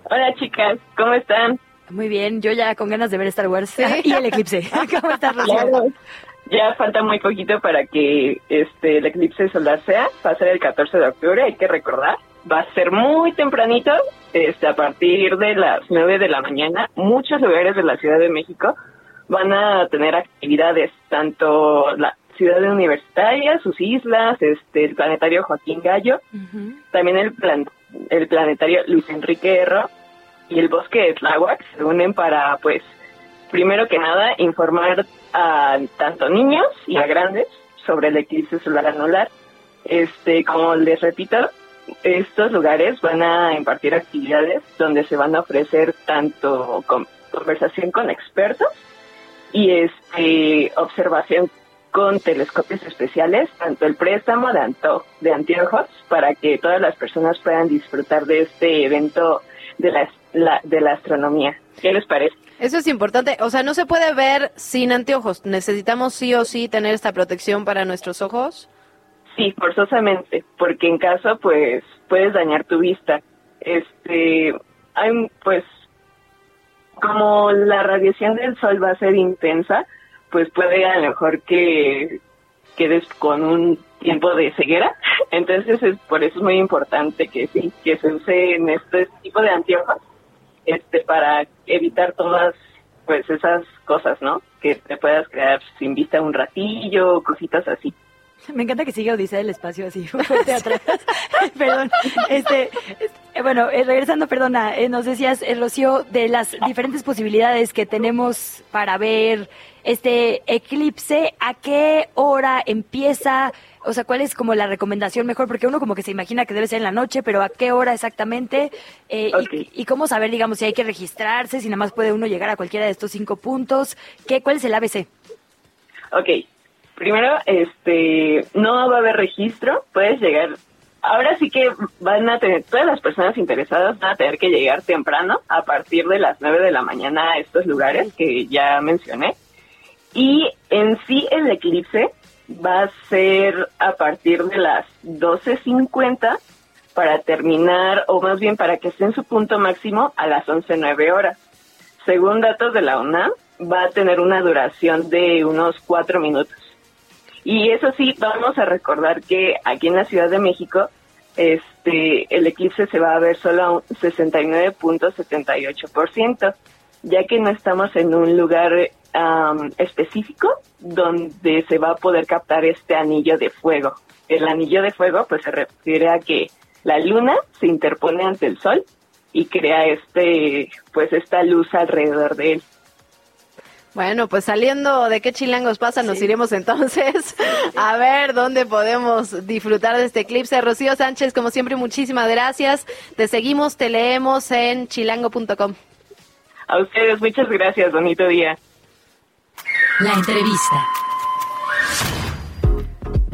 Hola chicas, ¿cómo están? Muy bien, yo ya con ganas de ver Star Wars y el eclipse. ¿Cómo estás, Rocío? Ya falta muy poquito para que este el eclipse solar sea, va a ser el 14 de octubre, hay que recordar, va a ser muy tempranito, este a partir de las 9 de la mañana, muchos lugares de la Ciudad de México van a tener actividades, tanto la ciudad universitaria, sus islas, este el planetario Joaquín Gallo, también el plan, el planetario Luis Enrique Erro y el bosque de Tláhuac se unen para pues primero que nada informar a tanto niños y a grandes sobre el eclipse solar anular. Este, como les repito, estos lugares van a impartir actividades donde se van a ofrecer tanto conversación con expertos y este observación con telescopios especiales, tanto el préstamo de, anto de anteojos para que todas las personas puedan disfrutar de este evento de la, de la astronomía. ¿Qué les parece? Eso es importante. O sea, no se puede ver sin anteojos. ¿Necesitamos sí o sí tener esta protección para nuestros ojos? Sí, forzosamente, porque en caso, pues, puedes dañar tu vista. Este, hay, pues, como la radiación del sol va a ser intensa, pues puede a lo mejor que quedes con un tiempo de ceguera. Entonces, es, por eso es muy importante que sí, que se use en este tipo de anteojos este, para evitar todas pues esas cosas, ¿no? Que te puedas quedar sin vista un ratillo, cositas así. Me encanta que siga Odisea del Espacio así, atrás. Perdón, este, este, bueno, eh, regresando, perdona, eh, nos decías, eh, Rocío, de las diferentes posibilidades que tenemos para ver este eclipse, ¿a qué hora empieza? O sea, ¿cuál es como la recomendación mejor? Porque uno como que se imagina que debe ser en la noche, pero ¿a qué hora exactamente? y, cómo saber, digamos, si hay que registrarse, si nada más puede uno llegar a cualquiera de estos cinco puntos? ¿Qué, ¿Cuál es el ABC? Ok, primero, este, no va a haber registro, puedes llegar. Ahora sí que van a tener, todas las personas interesadas van a tener que llegar temprano, a partir de las 9 de la mañana a estos lugares que ya mencioné. Y en sí el eclipse va a ser a partir de las 12.50 para terminar, o más bien para que esté en su punto máximo a las 11.09 horas. Según datos de la UNAM, va a tener una duración de unos cuatro minutos. Y eso sí, vamos a recordar que aquí en la Ciudad de México, este, el eclipse se va a ver solo a un 69.78%, ya que no estamos en un lugar específico donde se va a poder captar este anillo de fuego. El anillo de fuego, pues se refiere a que la luna se interpone ante el sol y crea este, pues esta luz alrededor de él. Bueno, pues saliendo de qué chilangos pasa, nos iremos entonces a ver dónde podemos disfrutar de este eclipse. Rocío Sánchez, como siempre, muchísimas gracias. Te seguimos, te leemos en chilango.com. A ustedes, muchas gracias. Bonito día. La entrevista.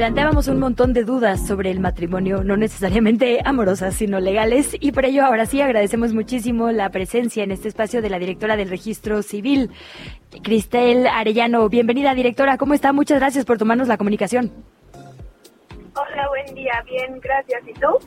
Planteábamos un montón de dudas sobre el matrimonio, no necesariamente amorosas, sino legales, y por ello ahora sí agradecemos muchísimo la presencia en este espacio de la directora del registro civil, Cristel Arellano. Bienvenida, directora, ¿cómo está? Muchas gracias por tomarnos la comunicación. Hola, buen día, bien, gracias. ¿Y tú?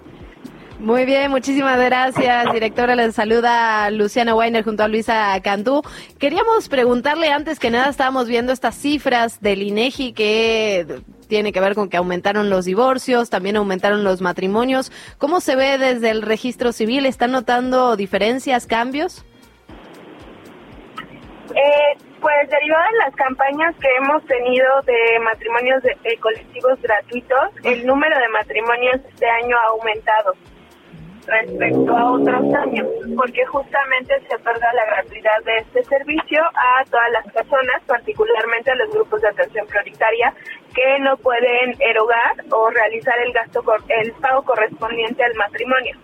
Muy bien, muchísimas gracias, directora. Les saluda Luciana Weiner junto a Luisa Cantú. Queríamos preguntarle antes que nada, estábamos viendo estas cifras del INEGI que tiene que ver con que aumentaron los divorcios, también aumentaron los matrimonios. ¿Cómo se ve desde el registro civil? ¿Están notando diferencias, cambios? Eh, pues derivado de las campañas que hemos tenido de matrimonios de, colectivos gratuitos, el número de matrimonios este año ha aumentado respecto a otros años, porque justamente se otorga la gratuidad de este servicio a todas las personas, particularmente a los grupos de atención prioritaria, que no pueden erogar o realizar el gasto, el pago correspondiente al matrimonio.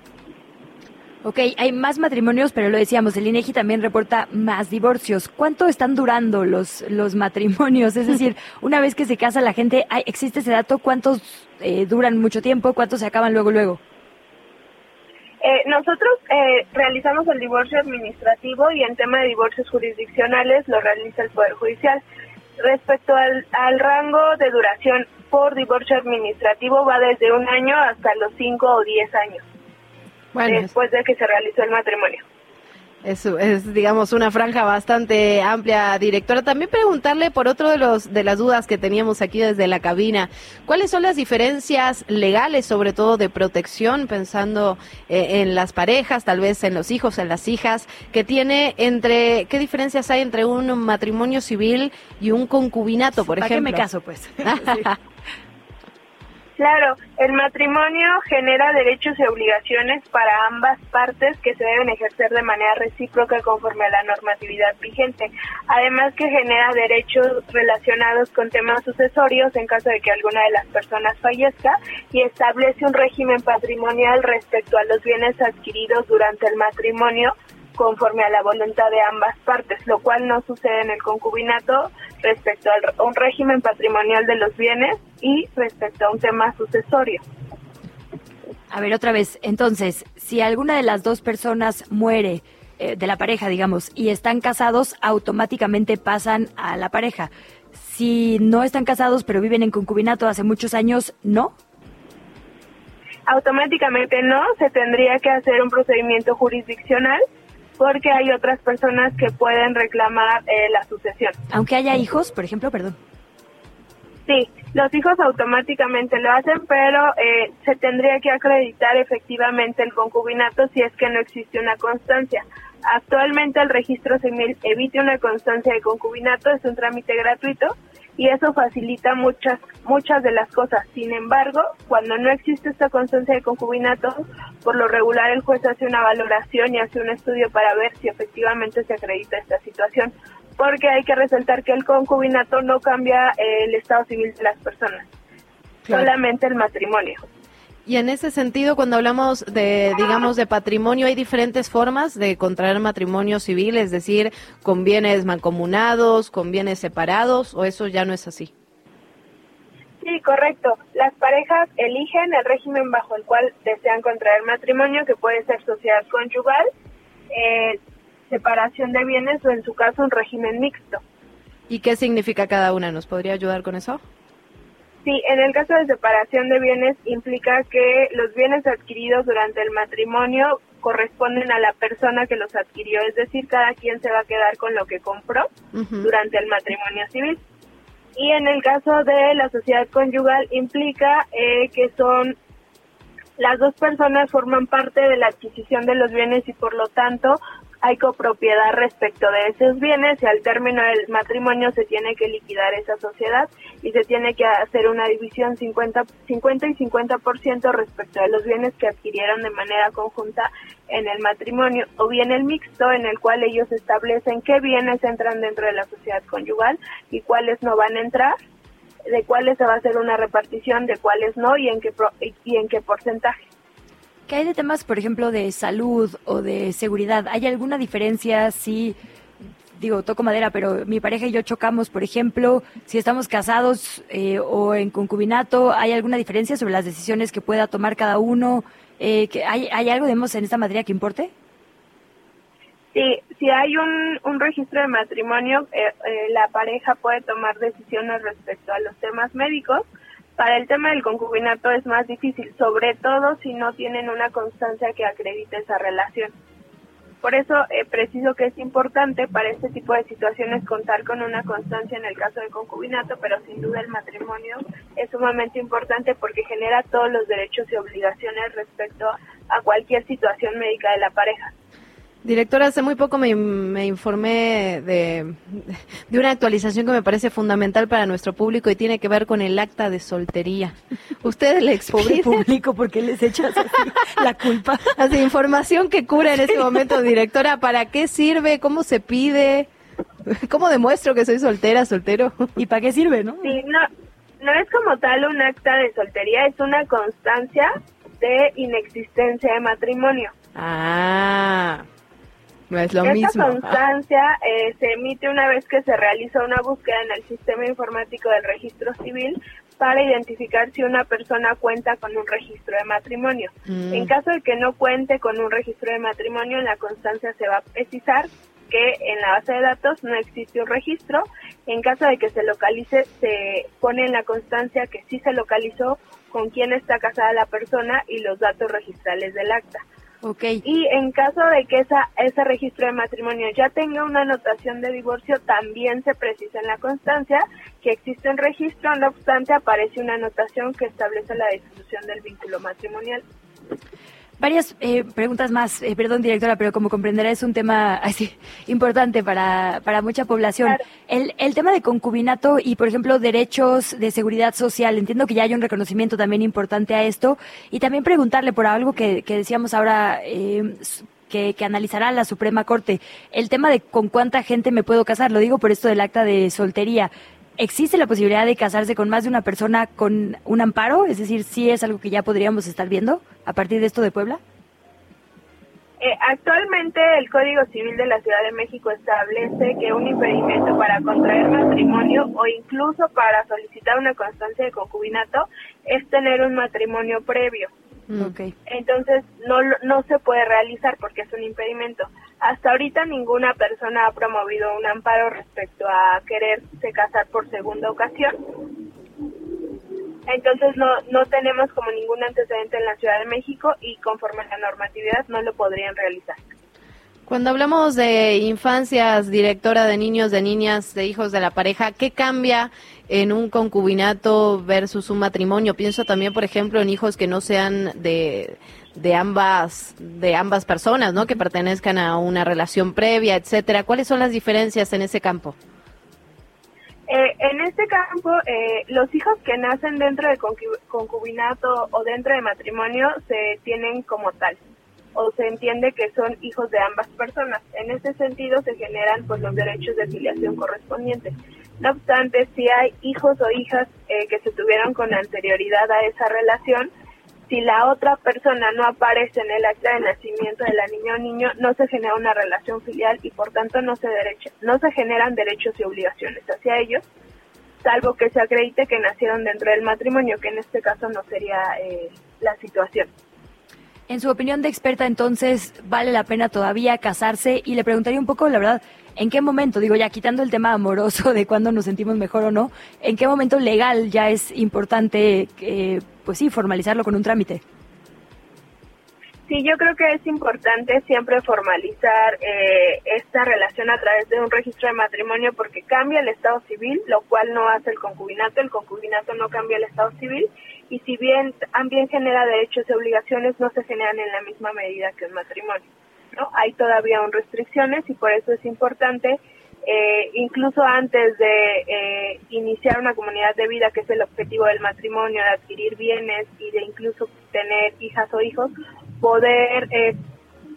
Ok, hay más matrimonios, pero lo decíamos, el INEGI también reporta más divorcios. ¿Cuánto están durando los, los matrimonios? Es decir, una vez que se casa la gente, ¿existe ese dato? ¿Cuántos eh, duran mucho tiempo? ¿Cuántos se acaban luego, luego? Eh, nosotros eh, realizamos el divorcio administrativo y en tema de divorcios jurisdiccionales lo realiza el Poder Judicial. Respecto al, al rango de duración por divorcio administrativo va desde un año hasta los cinco o diez años después de que se realizó el matrimonio. Eso es, digamos, una franja bastante amplia, directora. También preguntarle por otro de los de las dudas que teníamos aquí desde la cabina, ¿cuáles son las diferencias legales, sobre todo de protección, pensando eh, en las parejas, tal vez en los hijos, en las hijas, que tiene entre, qué diferencias hay entre un matrimonio civil y un concubinato, por ejemplo? ¿Para qué me caso, pues? Claro, el matrimonio genera derechos y obligaciones para ambas partes que se deben ejercer de manera recíproca conforme a la normatividad vigente. Además que genera derechos relacionados con temas sucesorios en caso de que alguna de las personas fallezca y establece un régimen patrimonial respecto a los bienes adquiridos durante el matrimonio conforme a la voluntad de ambas partes, lo cual no sucede en el concubinato respecto a un régimen patrimonial de los bienes y respecto a un tema sucesorio. A ver, otra vez, entonces, si alguna de las dos personas muere, eh, de la pareja, digamos, y están casados, automáticamente pasan a la pareja. Si no están casados, pero viven en concubinato hace muchos años, ¿no? Automáticamente no, se tendría que hacer un procedimiento jurisdiccional porque hay otras personas que pueden reclamar eh, la sucesión. Aunque haya hijos, por ejemplo, perdón. Sí, los hijos automáticamente lo hacen, pero eh, se tendría que acreditar efectivamente el concubinato si es que no existe una constancia. Actualmente el registro civil evite una constancia de concubinato, es un trámite gratuito y eso facilita muchas muchas de las cosas. Sin embargo, cuando no existe esta constancia de concubinato, por lo regular el juez hace una valoración y hace un estudio para ver si efectivamente se acredita esta situación, porque hay que resaltar que el concubinato no cambia el estado civil de las personas, solamente el matrimonio. Y en ese sentido, cuando hablamos de, digamos, de patrimonio, hay diferentes formas de contraer matrimonio civil, es decir, con bienes mancomunados, con bienes separados, o eso ya no es así. Sí, correcto. Las parejas eligen el régimen bajo el cual desean contraer matrimonio, que puede ser sociedad conyugal, eh, separación de bienes o en su caso un régimen mixto. ¿Y qué significa cada una? ¿Nos podría ayudar con eso? Sí, en el caso de separación de bienes implica que los bienes adquiridos durante el matrimonio corresponden a la persona que los adquirió, es decir, cada quien se va a quedar con lo que compró durante el matrimonio civil. Y en el caso de la sociedad conyugal implica eh, que son las dos personas forman parte de la adquisición de los bienes y por lo tanto hay copropiedad respecto de esos bienes y al término del matrimonio se tiene que liquidar esa sociedad y se tiene que hacer una división 50, 50 y 50% respecto de los bienes que adquirieron de manera conjunta en el matrimonio o bien el mixto en el cual ellos establecen qué bienes entran dentro de la sociedad conyugal y cuáles no van a entrar de cuáles se va a hacer una repartición, de cuáles no y en qué, y en qué porcentaje. ¿Qué hay de temas, por ejemplo, de salud o de seguridad? ¿Hay alguna diferencia si, digo, toco madera, pero mi pareja y yo chocamos, por ejemplo, si estamos casados eh, o en concubinato, ¿hay alguna diferencia sobre las decisiones que pueda tomar cada uno? Eh, ¿hay, ¿Hay algo, digamos, en esta materia que importe? Sí, si hay un, un registro de matrimonio, eh, la pareja puede tomar decisiones respecto a los temas médicos, para el tema del concubinato es más difícil, sobre todo si no tienen una constancia que acredite esa relación. Por eso eh, preciso que es importante para este tipo de situaciones contar con una constancia en el caso del concubinato, pero sin duda el matrimonio es sumamente importante porque genera todos los derechos y obligaciones respecto a cualquier situación médica de la pareja. Directora, hace muy poco me, informé de, una actualización que me parece fundamental para nuestro público y tiene que ver con el acta de soltería. Ustedes le Pobre público, ¿por qué les echas la culpa? Así, información que cura en este momento, directora, ¿para qué sirve? ¿Cómo se pide? ¿Cómo demuestro que soy soltera, soltero? ¿Y para qué sirve, no? Sí, no, no es como tal un acta de soltería, es una constancia de inexistencia de matrimonio. Ah, no es lo Esta constancia eh, se emite una vez que se realiza una búsqueda en el sistema informático del registro civil para identificar si una persona cuenta con un registro de matrimonio. Mm. En caso de que no cuente con un registro de matrimonio, en la constancia se va a precisar que en la base de datos no existe un registro. En caso de que se localice, se pone en la constancia que sí se localizó con quién está casada la persona y los datos registrales del acta. Okay. Y en caso de que esa, ese registro de matrimonio ya tenga una anotación de divorcio, también se precisa en la constancia que existe un registro, no obstante aparece una anotación que establece la disolución del vínculo matrimonial. Varias eh, preguntas más, eh, perdón directora, pero como comprenderá es un tema así importante para, para mucha población. El, el tema de concubinato y, por ejemplo, derechos de seguridad social, entiendo que ya hay un reconocimiento también importante a esto. Y también preguntarle por algo que, que decíamos ahora, eh, que, que, analizará la Suprema Corte, el tema de con cuánta gente me puedo casar, lo digo por esto del acta de soltería. ¿Existe la posibilidad de casarse con más de una persona con un amparo? Es decir, ¿sí es algo que ya podríamos estar viendo a partir de esto de Puebla? Eh, actualmente el Código Civil de la Ciudad de México establece que un impedimento para contraer matrimonio o incluso para solicitar una constancia de concubinato es tener un matrimonio previo. Mm. Okay. Entonces no, no se puede realizar porque es un impedimento. Hasta ahorita ninguna persona ha promovido un amparo respecto a quererse casar por segunda ocasión. Entonces no, no tenemos como ningún antecedente en la Ciudad de México y conforme a la normatividad no lo podrían realizar. Cuando hablamos de infancias, directora de niños, de niñas, de hijos de la pareja, ¿qué cambia en un concubinato versus un matrimonio? Pienso también, por ejemplo, en hijos que no sean de, de ambas de ambas personas, ¿no? Que pertenezcan a una relación previa, etcétera. ¿Cuáles son las diferencias en ese campo? Eh, en este campo, eh, los hijos que nacen dentro de concubinato o dentro de matrimonio se tienen como tal o se entiende que son hijos de ambas personas. En ese sentido se generan pues los derechos de filiación correspondientes. No obstante, si hay hijos o hijas eh, que se tuvieron con anterioridad a esa relación, si la otra persona no aparece en el acta de nacimiento de la niña o niño, no se genera una relación filial y por tanto no se derecha, no se generan derechos y obligaciones hacia ellos, salvo que se acredite que nacieron dentro del matrimonio, que en este caso no sería eh, la situación. En su opinión de experta, entonces, ¿vale la pena todavía casarse? Y le preguntaría un poco, la verdad, ¿en qué momento, digo ya quitando el tema amoroso de cuándo nos sentimos mejor o no, ¿en qué momento legal ya es importante, eh, pues sí, formalizarlo con un trámite? Sí, yo creo que es importante siempre formalizar eh, esta relación a través de un registro de matrimonio porque cambia el estado civil, lo cual no hace el concubinato, el concubinato no cambia el estado civil y si bien también genera derechos y obligaciones, no se generan en la misma medida que un matrimonio. ¿no? Hay todavía aún restricciones y por eso es importante, eh, incluso antes de eh, iniciar una comunidad de vida, que es el objetivo del matrimonio, de adquirir bienes y de incluso tener hijas o hijos, poder eh,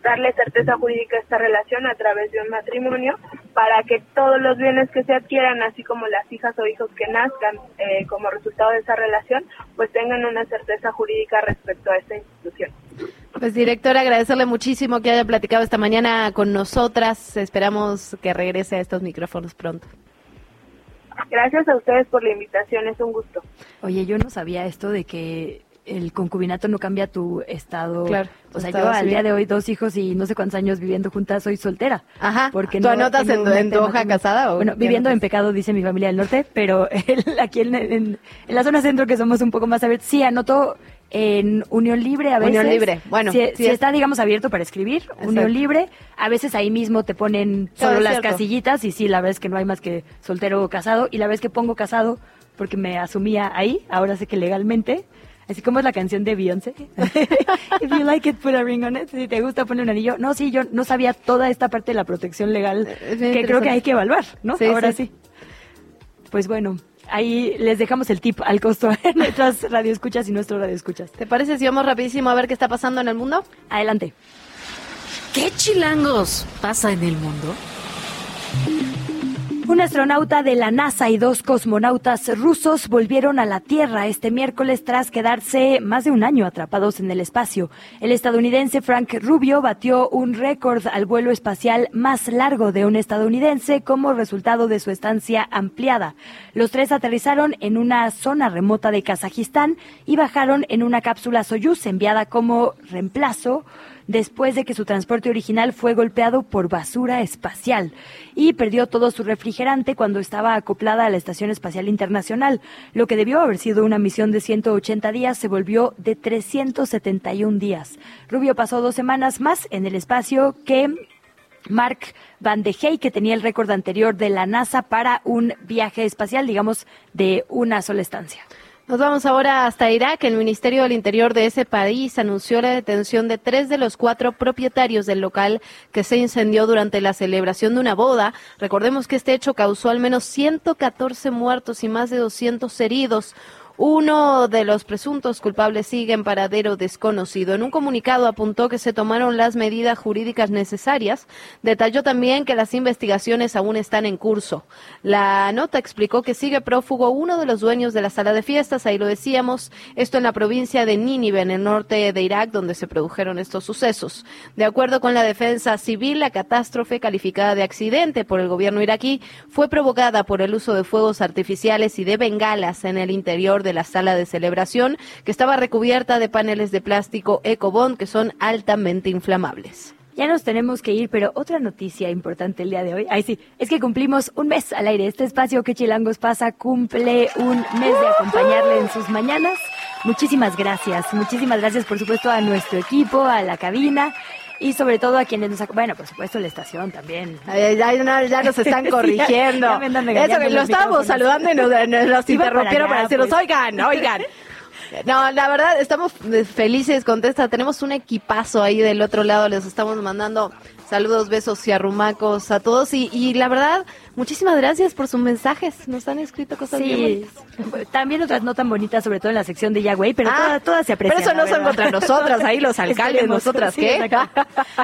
darle certeza jurídica a esta relación a través de un matrimonio para que todos los bienes que se adquieran, así como las hijas o hijos que nazcan eh, como resultado de esa relación, pues tengan una certeza jurídica respecto a esta institución. Pues directora, agradecerle muchísimo que haya platicado esta mañana con nosotras. Esperamos que regrese a estos micrófonos pronto. Gracias a ustedes por la invitación, es un gusto. Oye, yo no sabía esto de que el concubinato no cambia tu estado. Claro. O sea, yo al día de hoy dos hijos y no sé cuántos años viviendo juntas soy soltera. Ajá. Porque ¿Tú anotas en, tu hoja casada? ¿o bueno, viviendo en pecado, dice mi familia del norte, pero aquí en, la zona centro que somos un poco más abiertos, sí anoto en Unión Libre a veces. Unión Libre, bueno. Si, está, digamos, abierto para escribir, Unión Libre, a veces ahí mismo te ponen solo las casillitas y sí, la vez que no hay más que soltero o casado y la vez que pongo casado porque me asumía ahí, ahora sé que legalmente Así como es la canción de Beyoncé. If you like it, put a ring on it. Si te gusta, poner un anillo. No, sí, yo no sabía toda esta parte de la protección legal que creo que hay que evaluar, ¿no? Ahora sí. Pues bueno, ahí les dejamos el tip al costo en nuestras radioescuchas y nuestros radioescuchas. ¿Te parece si vamos rapidísimo a ver qué está pasando en el mundo? Adelante. ¿Qué chilangos pasa en el mundo? Un astronauta de la NASA y dos cosmonautas rusos volvieron a la Tierra este miércoles tras quedarse más de un año atrapados en el espacio. El estadounidense Frank Rubio batió un récord al vuelo espacial más largo de un estadounidense como resultado de su estancia ampliada. Los tres aterrizaron en una zona remota de Kazajistán y bajaron en una cápsula Soyuz enviada como reemplazo después de que su transporte original fue golpeado por basura espacial y perdió todo su refrigerante cuando estaba acoplada a la Estación Espacial Internacional. Lo que debió haber sido una misión de 180 días se volvió de 371 días. Rubio pasó dos semanas más en el espacio que Mark Van de Hey, que tenía el récord anterior de la NASA para un viaje espacial, digamos, de una sola estancia. Nos vamos ahora hasta Irak. El Ministerio del Interior de ese país anunció la detención de tres de los cuatro propietarios del local que se incendió durante la celebración de una boda. Recordemos que este hecho causó al menos 114 muertos y más de 200 heridos. Uno de los presuntos culpables sigue en paradero desconocido. En un comunicado apuntó que se tomaron las medidas jurídicas necesarias. Detalló también que las investigaciones aún están en curso. La nota explicó que sigue prófugo uno de los dueños de la sala de fiestas, ahí lo decíamos, esto en la provincia de Nínive, en el norte de Irak, donde se produjeron estos sucesos. De acuerdo con la defensa civil, la catástrofe calificada de accidente por el gobierno iraquí fue provocada por el uso de fuegos artificiales y de bengalas en el interior de la sala de celebración, que estaba recubierta de paneles de plástico Ecobond que son altamente inflamables. Ya nos tenemos que ir, pero otra noticia importante el día de hoy. Ay, sí, es que cumplimos un mes al aire. Este espacio que Chilangos pasa cumple un mes de acompañarle en sus mañanas. Muchísimas gracias. Muchísimas gracias, por supuesto, a nuestro equipo, a la cabina y sobre todo a quienes nos... Bueno, por supuesto la estación también. ya, nos están corrigiendo. Eso que lo estábamos saludando y nos, interrumpieron para, decirnos, pues. oigan, oigan. No, la verdad, estamos felices, contesta. Tenemos un equipazo ahí del otro lado, les estamos mandando saludos, besos y arrumacos a todos. Y, y la verdad, Muchísimas gracias por sus mensajes. Nos han escrito cosas sí. También otras no tan bonitas, sobre todo en la sección de Yahweh, pero ah, todas, se aprecian. Pero eso no son contra nosotras, ahí los alcaldes, nosotras, ¿qué?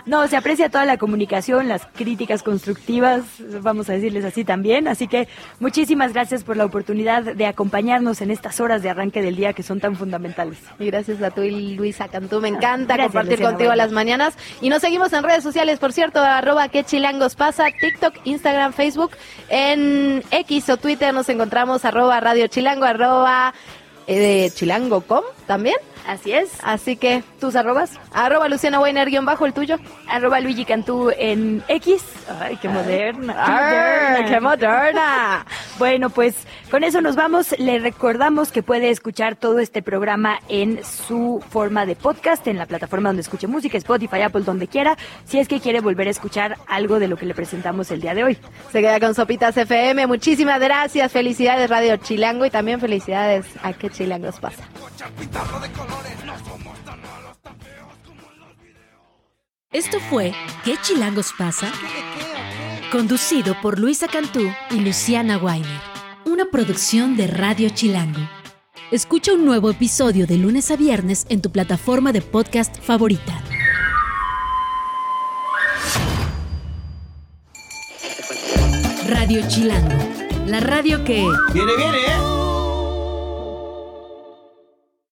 no, se aprecia toda la comunicación, las críticas constructivas, vamos a decirles así también. Así que muchísimas gracias por la oportunidad de acompañarnos en estas horas de arranque del día que son tan fundamentales. Y gracias a tú y Luisa Cantú. Me encanta compartir contigo las mañanas. Y nos seguimos en redes sociales, por cierto, arroba que chilangos pasa, TikTok, Instagram, Facebook. En X o Twitter nos encontramos arroba Radio Chilango, arroba eh, chilango.com también. Así es. Así que, ¿tus arrobas? Arroba Luciana Weiner, guion bajo, el tuyo. Arroba Luigi Cantú en X. Ay, qué moderna. Qué moderna. bueno, pues con eso nos vamos. Le recordamos que puede escuchar todo este programa en su forma de podcast, en la plataforma donde escuche música, Spotify, Apple, donde quiera, si es que quiere volver a escuchar algo de lo que le presentamos el día de hoy. Se queda con Sopitas FM. Muchísimas gracias. Felicidades Radio Chilango y también felicidades a qué Chilangos pasa. Esto fue ¿Qué chilangos pasa? Conducido por Luisa Cantú y Luciana Weiner. Una producción de Radio Chilango. Escucha un nuevo episodio de lunes a viernes en tu plataforma de podcast favorita. Radio Chilango. La radio que... Viene, viene, ¿eh?